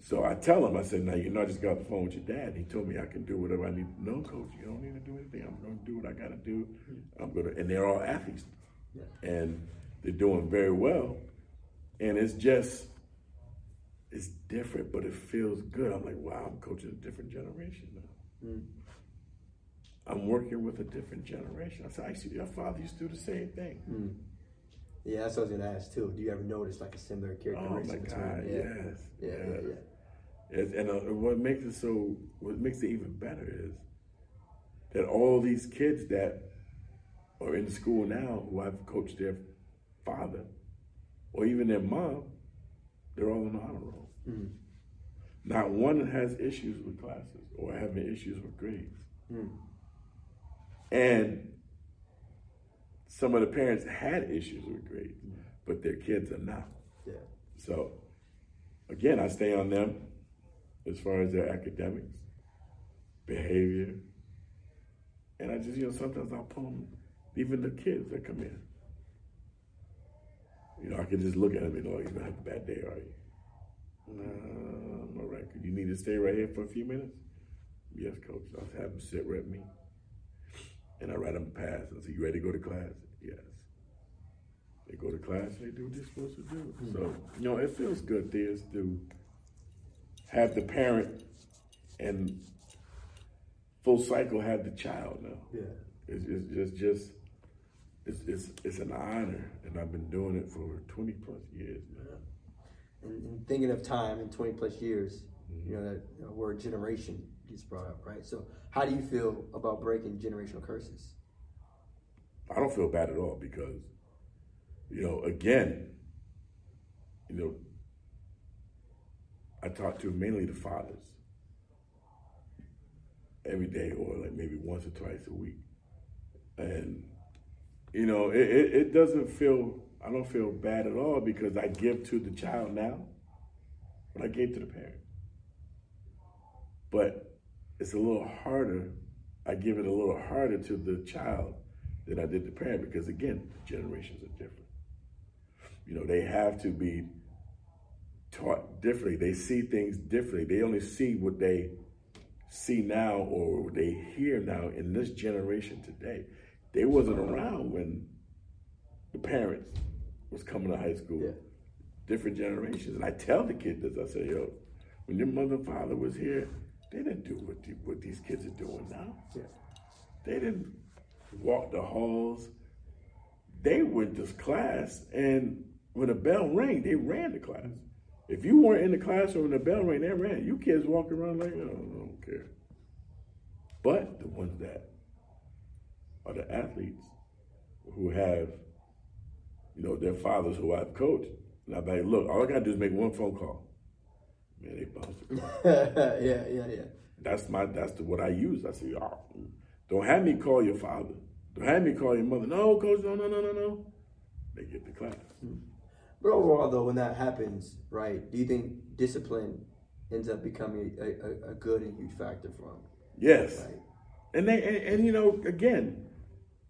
So I tell him, I said, now you know I just got the phone with your dad. He told me I can do whatever I need. No, coach, you don't need to do anything. I'm gonna do what I gotta do. I'm gonna and they're all athletes. And they're doing very well. And it's just it's different, but it feels good. I'm like, wow, I'm coaching a different generation now. Hmm. I'm working with a different generation. I said, actually, your father used to do the same thing. Hmm. Yeah, that's what I was gonna ask too. Do you ever notice like a similar character? Oh my between? God, yeah. yes, Yeah, yeah, yes. yeah. It's- and uh, what makes it so, what makes it even better is that all these kids that are in school now who I've coached their father or even their mom, they're all on the honor roll. Not one has issues with classes or having issues with grades. And some of the parents had issues with grades, but their kids are not. Yeah. So, again, I stay on them as far as their academics, behavior, and I just, you know, sometimes I'll pull them, even the kids that come in. You know, I can just look at them and know, oh, you're gonna have a bad day, are you? No, I'm all right. You need to stay right here for a few minutes? Yes, coach. I'll have them sit with me. And I write them a pass. I say, you ready to go to class? They go to class, they do what they're supposed to do. Hmm. So, you know, it feels good, Theus, to have the parent and full cycle have the child now. Yeah. It's, it's just, just it's, it's, it's an honor, and I've been doing it for 20 plus years now. And, and thinking of time in 20 plus years, you know, that you know, word generation gets brought up, right? So, how do you feel about breaking generational curses? I don't feel bad at all because, you know, again, you know, I talk to mainly the fathers every day or like maybe once or twice a week. And, you know, it, it, it doesn't feel, I don't feel bad at all because I give to the child now what I gave to the parent. But it's a little harder, I give it a little harder to the child than I did the parent because, again, generations are different. You know, they have to be taught differently. They see things differently. They only see what they see now or they hear now in this generation today. They wasn't around when the parents was coming to high school. Yeah. Different generations. And I tell the kids this, I say, yo, when your mother and father was here, they didn't do what, the, what these kids are doing now. Yeah. They didn't walk the halls. They went to class, and when the bell rang, they ran to class. If you weren't in the classroom when the bell rang, they ran. You kids walking around like, oh, I don't care. But the ones that are the athletes who have, you know, their fathers who I've coached, and I'm like, look, all I gotta do is make one phone call. Man, they bounce the call. *laughs* yeah, yeah, yeah. That's my that's the, what I use. I say, oh, don't have me call your father. Don't have me call your mother. No, coach, no, no, no, no, no. They get the class. Hmm. But overall, though, when that happens, right, do you think discipline ends up becoming a, a, a good and huge factor for them? Yes. Right. And they and, and you know, again,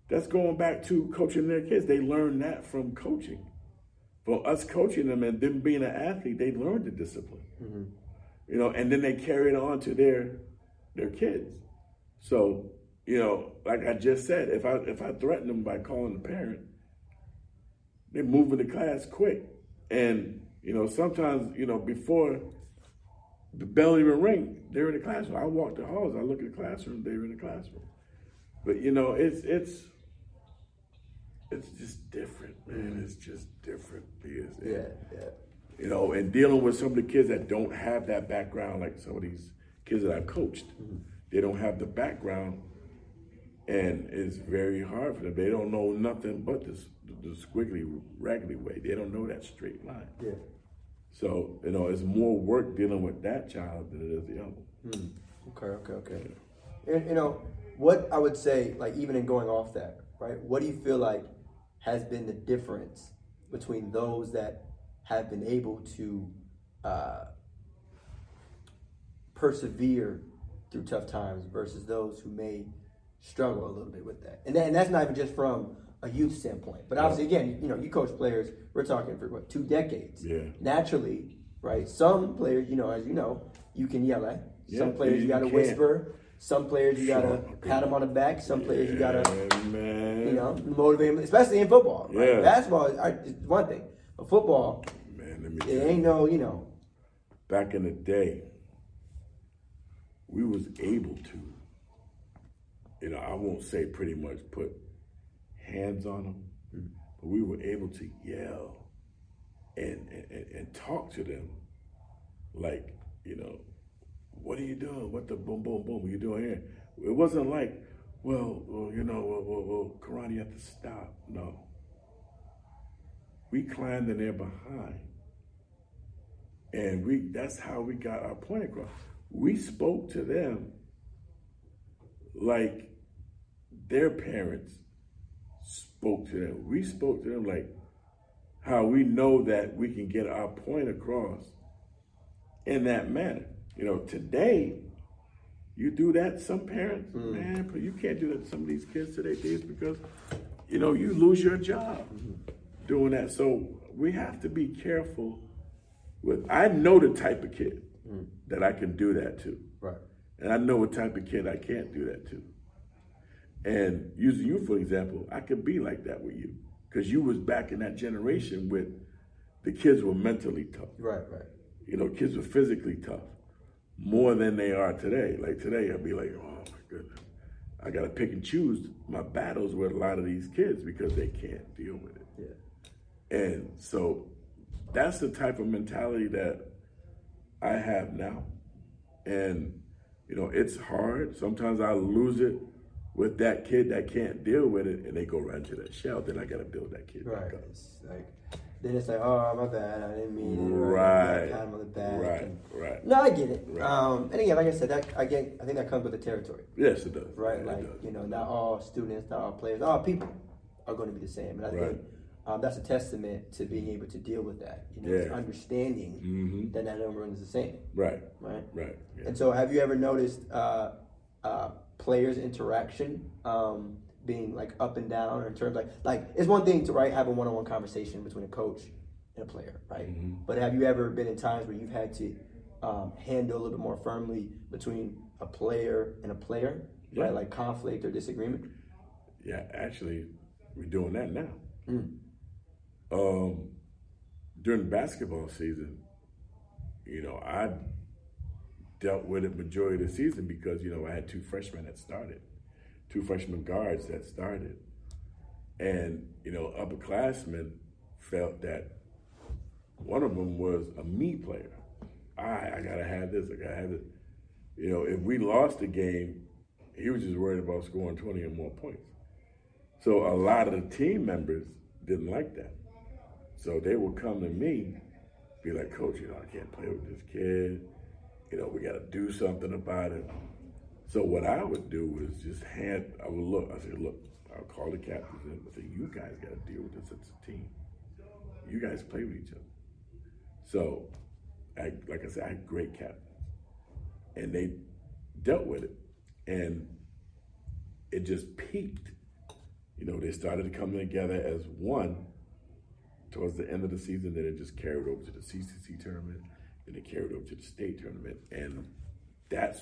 that's going back to coaching their kids. They learn that from coaching. From us coaching them and them being an athlete, they learned the discipline. Mm-hmm. You know, and then they carry it on to their their kids. So, you know, like I just said, if I if I threaten them by calling the parent, they're moving the class quick. And, you know, sometimes, you know, before the bell even ring, they're in the classroom. I walk the halls, I look at the classroom, they're in the classroom. But you know, it's it's it's just different, man. It's just different. It's- Yeah, yeah. you know, and dealing with some of the kids that don't have that background, like some of these kids that I've coached, mm-hmm. they don't have the background, and it's very hard for them. They don't know nothing but this the squiggly, raggedy way. They don't know that straight line. Yeah. So you know, it's more work dealing with that child than it is the other. one. Okay, okay, okay. And you know, what I would say, like even in going off that, right? What do you feel like has been the difference between those that have been able to uh, persevere through tough times versus those who may struggle a little bit with that. And, that, and that's not even just from a youth standpoint, but obviously, again, you know, you coach players. We're talking for what two decades. Yeah. Naturally, right? Some players, you know, as you know, you can yell at. Some players you you got to can. whisper. Some players you got to Sure. pat them on the back. Some players you got to man. you know, motivate them, especially in football. Right? Yeah. Basketball is one thing, but football, Man, let me it you. ain't no, you know, back in the day, we was able to, you know, I won't say pretty much put hands on them, mm-hmm. but we were able to yell and, and, and talk to them like, you know, what are you doing? What the boom, boom, boom, you doing here? It wasn't like, well, well you know, well, well, well, Karate, you have to stop. No. We climbed in there behind. And we that's how we got our point across. We spoke to them like their parents spoke to them. We spoke to them like how we know that we can get our point across in that manner. You know, today, you do that, some parents, hmm. man, but you can't do that to some of these kids today days because, you know, you lose your job hmm. doing that. So we have to be careful with I know the type of kid hmm. that I can do that to. right, And I know what type of kid I can't do that to. And using you for example, I could be like that with you. Because you was back in that generation with the kids were mentally tough. right, right. You know, kids were physically tough more than they are today. Like today, I'd be like, oh my goodness. I gotta pick and choose my battles with a lot of these kids because they can't deal with it. Yeah, And so that's the type of mentality that I have now. And, you know, it's hard. Sometimes I lose it with that kid that can't deal with it and they go right into that shell. Then I got to build that kid right. back up. It's like then it's like, oh my bad, I didn't mean it. Right. pat him on the back. Right, and- right. no, I get it. Right. Um, and again, like I said, that again, I think that comes with the territory, Yes, it does. right? Yeah, like does. you know, not all students, not all players, all people are going to be the same. And I Right. think um, that's a testament to being able to deal with that. You know, Yeah. understanding Mhm. that not everyone is the same, Right, right? right. Yeah. And so, have you ever noticed uh, uh, players' interaction um, being like up and down or in terms like like it's one thing to right have a one-on-one conversation between a coach and a player, right? Mm-hmm. But have you ever been in times where you've had to um, handle a little bit more firmly between a player and a player, Yeah. right? Like conflict or disagreement. Yeah, actually, we're doing that now. Mm. Um, during basketball season, you know, I dealt with it majority of the season because you know I had two freshmen that started, two freshman guards that started, and you know upperclassmen felt that one of them was a me player. I I gotta have this. I gotta have this. You know, if we lost the game, he was just worried about scoring twenty or more points. So a lot of the team members didn't like that. So they would come to me, be like, Coach, you know, I can't play with this kid. You know, we got to do something about it. So what I would do is just hand. I would look. I said, look, I'll call the captains and I say, you guys got to deal with this as a team. You guys play with each other. So, I, like I said, I had great captains, and they dealt with it, and it just peaked. You know, they started coming together as one towards the end of the season. Then it just carried over to the CCC tournament, and it carried over to the state tournament, and that's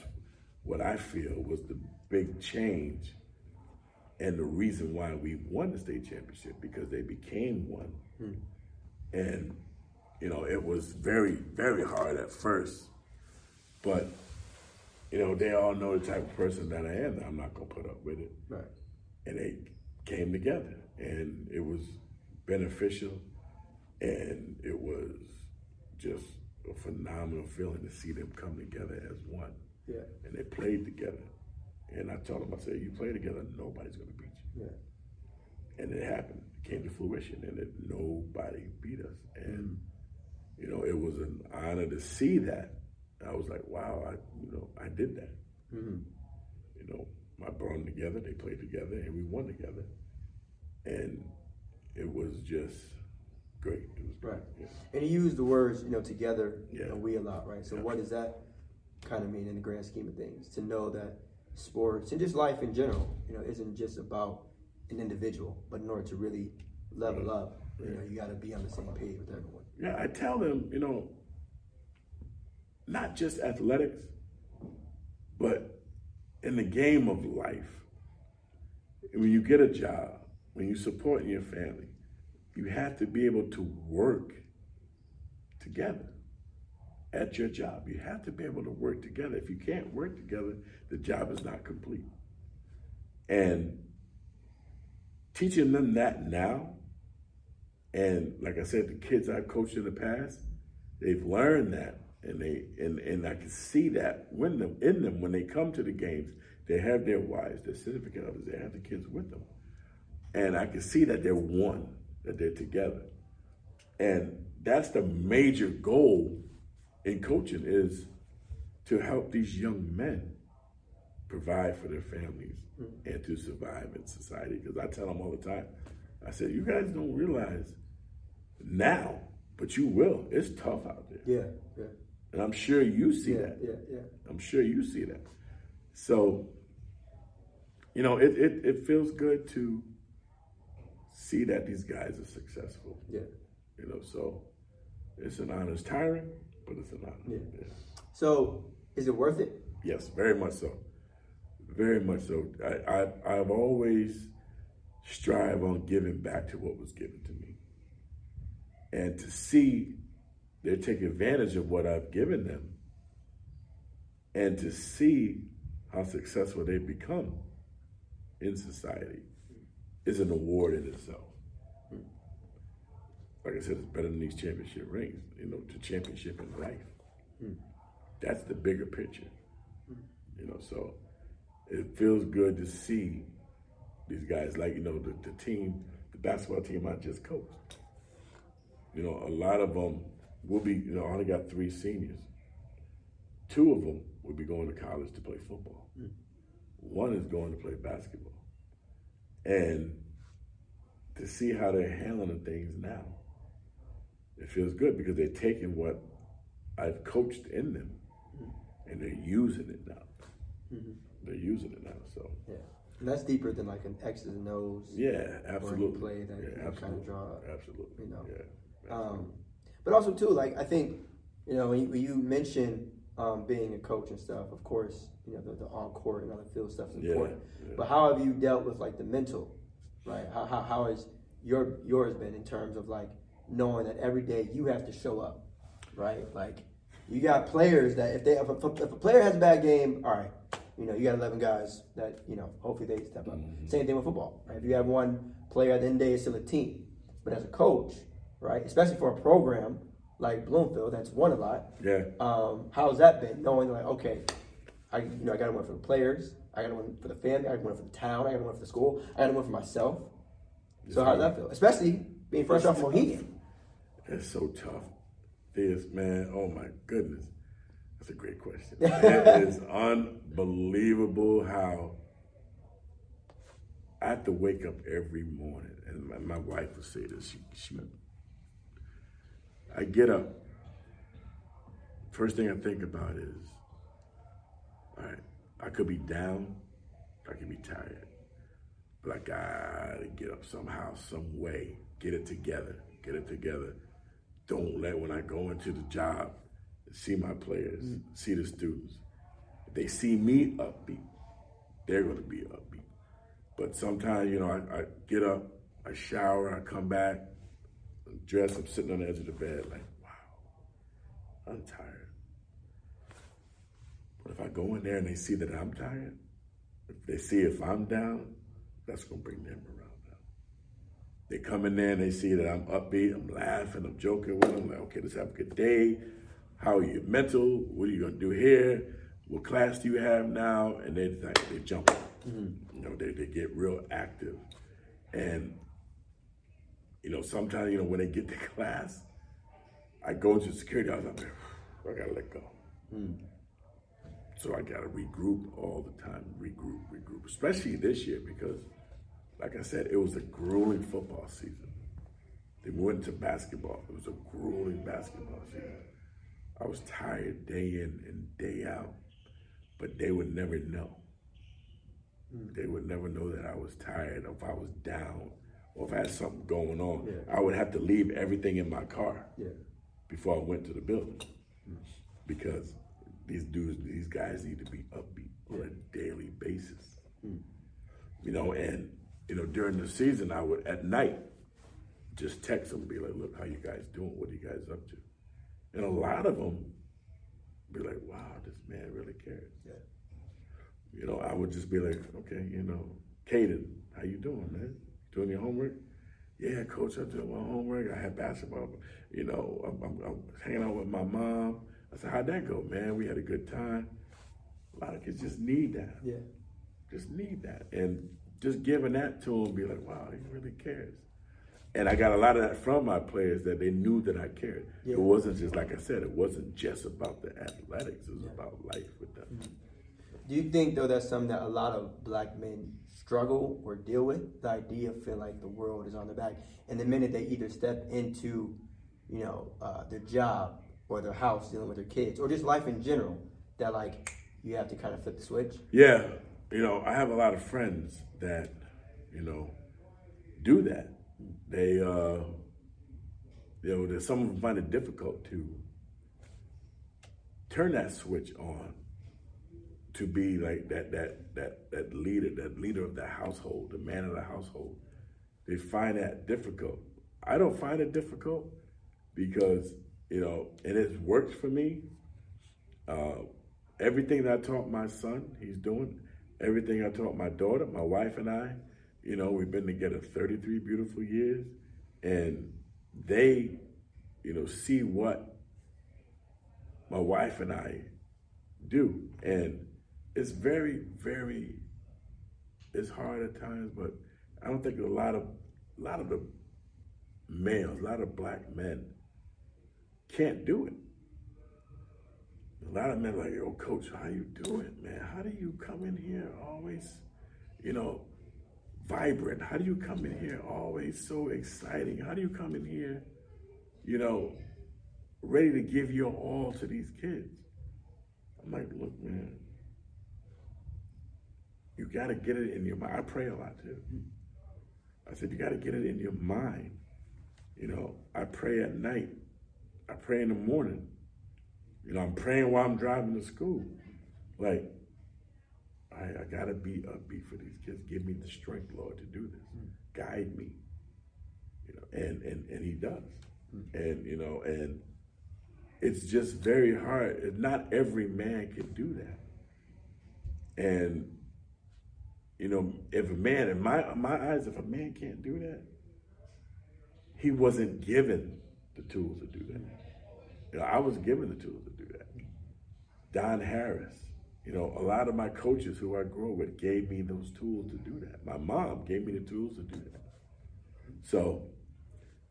what I feel was the big change and the reason why we won the state championship because they became one. Hmm. And you know, it was very, very hard at first, but you know, they all know the type of person that I am. That I'm not gonna put up with it Right. and they came together and it was beneficial and it was just a phenomenal feeling to see them come together as one Yeah. and they played together and i told them i said you play together nobody's going to beat you Yeah. and it happened it came to fruition and it, nobody beat us and you know it was an honor to see that i was like wow i you know i did that Mm-hmm. you know, I brought them together, they played together, and we won together. And it was just great. It was great. Right. Yeah. And he used the words, you know, together, Yeah. we a lot, right? So Yeah. what does that kind of mean in the grand scheme of things to know that sports and just life in general, you know, isn't just about an individual, but in order to really level up, you know, you got to be on the same page with everyone. Yeah, I tell them, you know, not just athletics, but in the game of life. When you get a job, when you support your family, you have to be able to work together at your job. You have to be able to work together. If you can't work together, the job is not complete. And teaching them that now, and like I said, the kids I've coached in the past, they've learned that, and they and and I can see that when them in them when they come to the games, they have their wives, their significant others, they have the kids with them, and I can see that they're one, that they're together, and that's the major goal in coaching is to help these young men provide for their families mm-hmm. and to survive in society. Because I tell them all the time, I said, you guys don't realize now, but you will. It's tough out there. Yeah, yeah. And I'm sure you see yeah, that. Yeah, yeah. I'm sure you see that. So, you know, it, it, it feels good to see that these guys are successful. Yeah. You know, so it's an honor. It's tiring, but it's an honor. Yeah. yeah. So, is it worth it? Yes, very much so. Very much so. I, I I've always strive on giving back to what was given to me, and to see they take advantage of what I've given them, and to see how successful they've become in society is an award in itself like I said, it's better than these championship rings, you know, to championship in life. Mm. That's the bigger picture. You know, so it feels good to see these guys, like, you know, the, the team, the basketball team I just coached. You know, a lot of them will be, you know, I only got three seniors. Two of them will be going to college to play football. Mm. One is going to play basketball. And to see how they're handling things now it feels good because they're taking what I've coached in them and they're using it now. Mm-hmm. They're using it now. So yeah, and that's deeper than like an X's and O's. Yeah, absolutely. Play that yeah, you kind of draw. Absolutely. You know. Yeah. Um, but also too, like I think, you know, when you, when you mention um, being a coach and stuff, of course, you know, the, the on court and other field stuff is important. Yeah, but how have you dealt with like the mental, right? How, how, how has your yours been in terms of like knowing that every day you have to show up, right? Like you got players that if they if a, if a player has a bad game, all right, you know you got eleven guys that you know hopefully they step up. Mm-hmm. Same thing with football, right? If you have one player at the end of the day, it's still a team. But as a coach, right, especially for a program like Bloomfield that's won a lot, yeah. Um, how's that been? Knowing like okay, I you know I got to win for the players, I got to win for the family, I got to win for the town, I got to win for the school, I got to win for myself. So how does that feel? Especially being fresh off Mohegan. It's so tough. This man, oh my goodness. That's a great question. *laughs* it is unbelievable how I have to wake up every morning, and my, my wife will say this. She, she, I get up. First thing I think about is, all right, I could be down, I could be tired, but I gotta get up somehow, some way, get it together, get it together don't let when I go into the job, see my players, mm. see the students. If they see me upbeat, they're to be upbeat. But sometimes, you know, I, I get up, I shower, I come back, I'm dressed, I'm sitting on the edge of the bed, like, wow, I'm tired. But if I go in there and they see that I'm tired, if they see if I'm down, that's going to bring them around. They come in there and they see that I'm upbeat, I'm laughing, I'm joking with them. Like, okay, let's have a good day. How are you mental? What are you gonna do here? What class do you have now? And they like, they jump. Mm-hmm. You know, they, they get real active. And you know, sometimes, you know, when they get to class, I go into security, I was like, I gotta let go. Mm. So I gotta regroup all the time, regroup, regroup, especially this year because like I said, it was a grueling football season. They went to basketball. It was a grueling basketball season. I was tired day in and day out, but they would never know. Mm. They would never know that I was tired, or if I was down, or if I had something going on. Yeah. I would have to leave everything in my car yeah. before I went to the building mm. because these dudes, these guys need to be upbeat on a daily basis. Mm. You know, and you know during the season, I would at night just text them, be like, "Look, how you guys doing? What are you guys up to?" And a lot of them be like, "Wow, this man really cares." Yeah. You know, I would just be like, "Okay, you know, Caden, how you doing, man? Doing your homework?" Yeah, coach, I'm doing my homework. I had basketball. You know, I'm, I'm, I'm hanging out with my mom. I said, "How'd that go, man? We had a good time." A lot of kids just need that. Yeah. Just need that, and just giving that to them, be like, "Wow, he really cares." And I got a lot of that from my players that they knew that I cared. Yeah. It wasn't just like I said, it wasn't just about the athletics, it was yeah. about life with them. Mm-hmm. Do you think though that's something that a lot of black men struggle or deal with? The idea feeling like the world is on their back. And the minute they either step into, you know, uh, their job or their house dealing with their kids or just life in general, that like you have to kind of flip the switch? Yeah. You know, I have a lot of friends that, you know, do that they, uh, you know, some of them find it difficult to turn that switch on to be like that that that that leader, that leader of the household, the man of the household. They find that difficult. I don't find it difficult because you know, and it's worked for me. Uh, everything that I taught my son, he's doing. Everything I taught my daughter, my wife, and I, you know, we've been together 33 beautiful years, and they, you know, see what my wife and I do. And it's very, very, it's hard at times, but I don't think a lot of, a lot of the males, a lot of black men can't do it. A lot of men like, yo, coach, how you doing, man? How do you come in here always, you know, vibrant? How do you come in here always so exciting? How do you come in here, you know, ready to give your all to these kids? I'm like, look, man, you got to get it in your mind. I pray a lot too. I said, you got to get it in your mind. You know, I pray at night. I pray in the morning. You know, I'm praying while I'm driving to school. Like, I, I gotta be upbeat for these kids. Give me the strength, Lord, to do this. Mm. Guide me. You know, and and and He does. Mm. And you know, and it's just very hard. Not every man can do that. And you know, if a man, in my my eyes, if a man can't do that, he wasn't given the tools to do that. You know, I was given the tools to do that. Don Harris, you know, a lot of my coaches who I grew up with gave me those tools to do that. My mom gave me the tools to do that. So,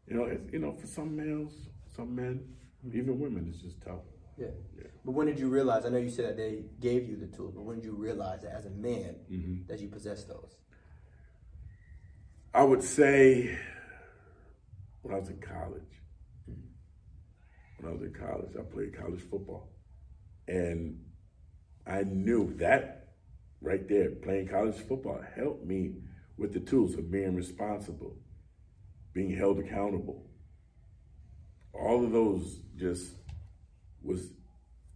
you know, it's, you know, for some males, some men, even women, it's just tough. Yeah. yeah. But when did you realize? I know you said that they gave you the tools, but when did you realize that as a man mm-hmm. that you possess those? I would say when I was in college. Mm-hmm. When I was in college, I played college football, and I knew that right there, playing college football helped me with the tools of being responsible, being held accountable. All of those just was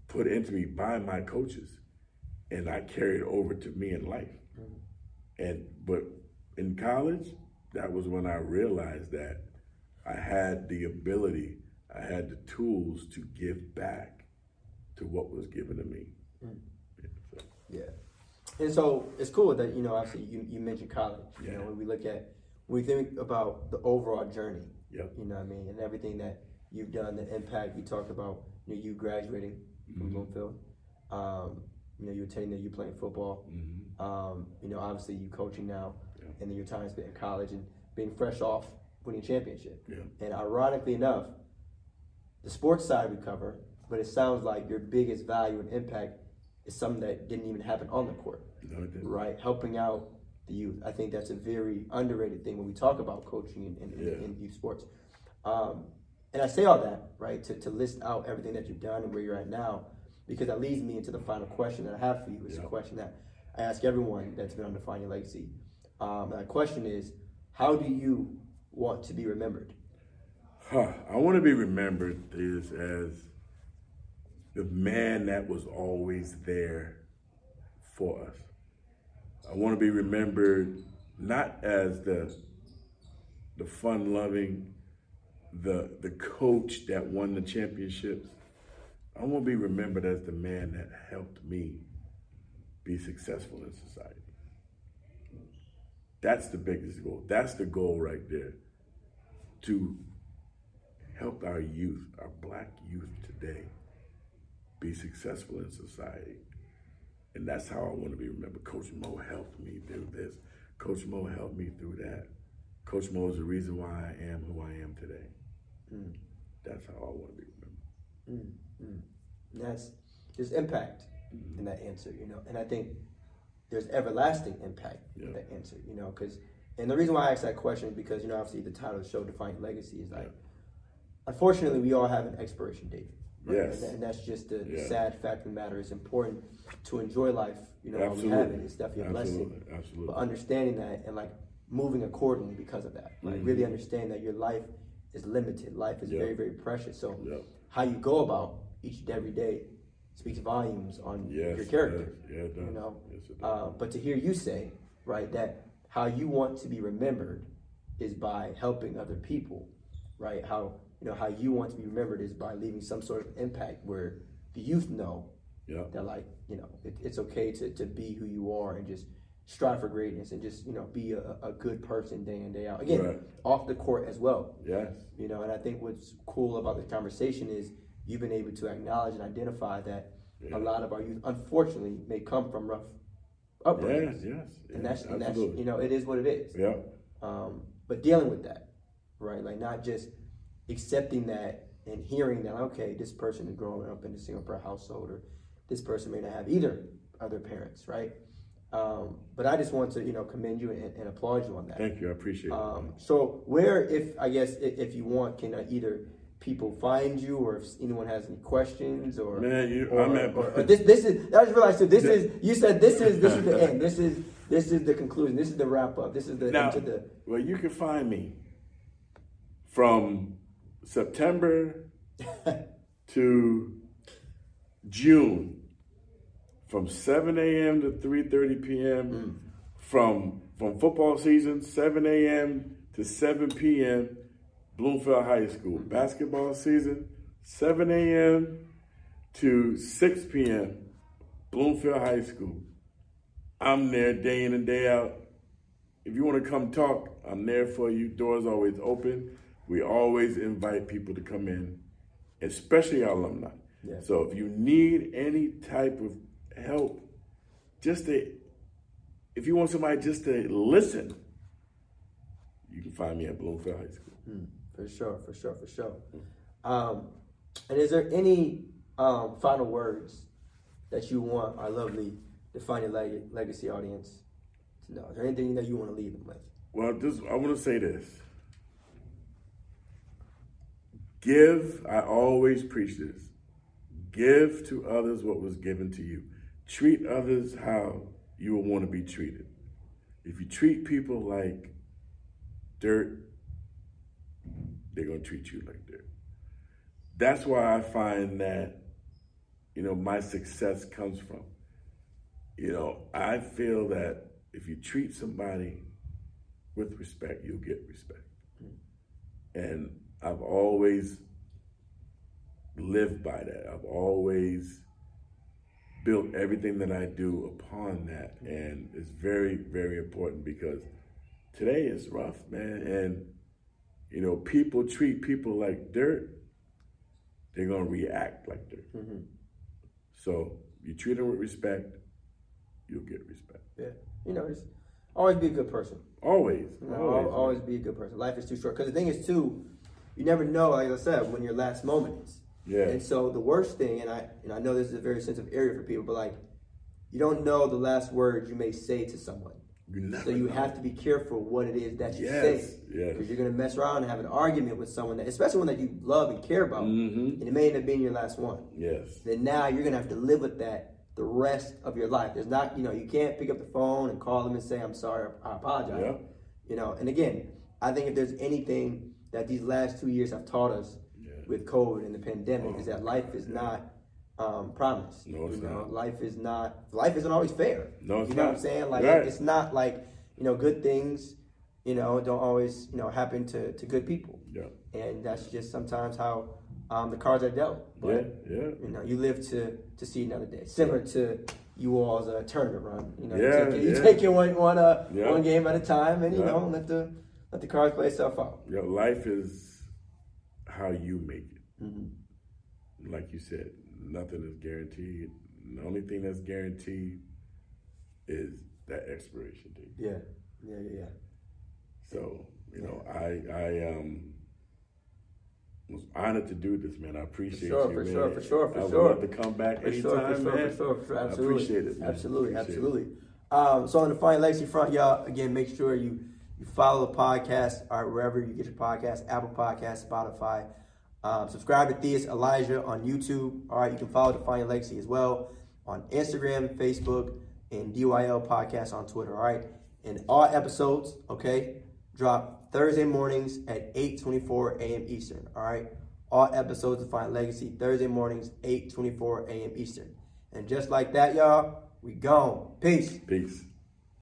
put into me by my coaches, and I carried over to me in life. Mm-hmm. And but in college, that was when I realized that I had the ability, I had the tools to give back to what was given to me. Mm-hmm. Yeah. And so it's cool that, you know, obviously you, you mentioned college. You know, when we look at, we think about the overall journey, yep. you know what I mean, and everything that you've done, the impact, you talked about, you know, you graduating from mm-hmm. Bloomfield. Um, you know, you attending there, you playing football. Mm-hmm. Um, you know, obviously you coaching now, yeah. and then your time spent in college and being fresh off winning a championship. Yeah. And ironically enough, the sports side we cover, but it sounds like your biggest value and impact is something that didn't even happen on the court. No. Right? Helping out the youth. I think that's a very underrated thing when we talk about coaching in, in, yeah. in, in youth sports. Um, and I say all that, right, to, to list out everything that you've done and where you're at now, because that leads me into the final question that I have for you. It's yeah. a question that I ask everyone that's been on Define Your Legacy. Um, and the question is, how do you want to be remembered? Huh. I want to be remembered is as the man that was always there for us. I want to be remembered not as the the fun loving, the the coach that won the championships. I want to be remembered as the man that helped me be successful in society. That's the biggest goal. That's the goal right there. To help our youth, our black youth today, be successful in society. And that's how I want to be remembered. Coach Mo helped me do this. Coach Mo helped me through that. Coach Mo is the reason why I am who I am today. Mm. That's how I want to be remembered. Mm, mm. That's there's impact mm-hmm. in that answer, you know, and I think there's everlasting impact yeah. in that answer, you know, because and the reason why I asked that question is because you know obviously the title of the show "Define Legacy" is like, yeah. unfortunately, we all have an expiration date. Right? Yes, and, and, that's just the yeah. sad fact of the matter. It's important to enjoy life, you know, Absolutely. while we have it. It's definitely a Absolutely. blessing. Absolutely. But understanding that and like moving accordingly because of that. Like mm-hmm. really understand that your life is limited. Life is very, very precious. So how you go about each and every day speaks volumes on yes, your character. Yeah, it does. You know, yes, uh, but to hear you say, right, that how you want to be remembered is by helping other people, right? How you know how you want to be remembered is by leaving some sort of impact where the youth know yeah. that like you know it, it's okay to to be who you are and just strive for greatness and just you know be a, a good person day in day out. Again right. off the court as well. Yes. You know and i think what's cool about this conversation is you've been able to acknowledge and identify that yeah. a lot of our youth unfortunately may come from rough upbringings yes yes, yes and that's and that's you know it is what it is. Yeah um, but dealing with that right? Like not just accepting that and hearing that okay this person is growing up in a single parent household or this person may not have either other parents right um, but I just want to, you know, commend you and, and applaud you on that. Thank you. I appreciate um, it. So, where, if I guess, if, if you want, can uh, either people find you, or if anyone has any questions, or man, you, or, I'm at, or, *laughs* or this, this is. I just realized. So this is. You said this is. This is the *laughs* end. This is. This is the conclusion. This is the wrap up. This is the now, into the. Well, you can find me from September *laughs* to June from 7 a.m. to 3:30 p.m. Mm. From from football season, 7 a.m. to 7 p.m. Bloomfield High School. Mm. Basketball season, 7 a.m. to 6 p.m. Bloomfield High School. I'm there day in and day out. If you want to come talk, I'm there for you. Doors always open. We always invite people to come in, especially our alumni. Yeah. So if you need any type of help just to, if you want somebody just to listen, you can find me at Bloomfield High School. Mm, for sure, for sure, for sure. Um, and is there any um, final words that you want our lovely Define Your Leg- Legacy audience to know? Is there anything that you want to leave them with? Well, just I want to say this. Give, I always preach this. Give to others what was given to you. Treat others how you would want to be treated. If you treat people like dirt, they're going to treat you like dirt. That's why I find that, you know, my success comes from. You know, I feel that if you treat somebody with respect, you'll get respect. And I've always lived by that. I've always built everything that I do upon that. And it's very, very important because today is rough, man. And, you know, people treat people like dirt, they're going to react like dirt. Mm-hmm. So you treat them with respect, you'll get respect. Yeah. You know, just always be a good person. Always. You know, always, always be a good person. Life is too short. Because the thing is, too, you never know, like I said, when your last moment is. Yeah. And so the worst thing, and I and I know this is a very sensitive area for people, but like you don't know the last words you may say to someone. You so you know. have to be careful what it is that you Yes, say. yes. Because you're gonna mess around and have an argument with someone that, especially one that you love and care about, Mhm. and it may end up being your last one. Yes. Then now you're gonna have to live with that the rest of your life. There's not, you know, you can't pick up the phone and call them and say, "I'm sorry, I apologize." Yeah. You know, and again, I think if there's anything that these last two years have taught us. With COVID and the pandemic is that life is not um, promised. No, it's you know, not. life is not. Life isn't always fair. No, it's you know what I'm saying? Like Right. it's not like you know good things. You know, don't always you know happen to, to good people, Yeah. and that's just sometimes how um, the cards are dealt. But Yeah. Yeah. you know, you live to to see another day. Similar to you all's uh, tournament run. You know, Yeah, you take, it- you yeah. take one one uh, Yeah. one game at a time, and you Yeah. know let the let the cards play itself out. Yeah. Life is how you make it. Mm-hmm. Like you said, nothing is guaranteed. The only thing that's guaranteed is that expiration date. Yeah, yeah, yeah, yeah. So, you know, I I um was honored to do this, man. I appreciate sure, you, for man. sure, for sure, for I would sure. love to come back For anytime, sure, for sure, man. for sure, for sure. I Absolutely. appreciate it, man. Absolutely, Appreciate it. absolutely. Um, so on the Fine Legacy front, y'all, again, make sure you you follow the podcast right, wherever you get your podcast, Apple Podcasts, Spotify. Um, subscribe to Theus Elijah on YouTube. All right, you can follow Define Legacy as well on Instagram, Facebook, and DYL Podcast on Twitter. All right, and all episodes, okay, drop Thursday mornings at 8:24 a.m. Eastern. All right, all episodes of Define Legacy Thursday mornings 8:24 a.m. Eastern. And just like that, y'all, we gone. Peace. Peace.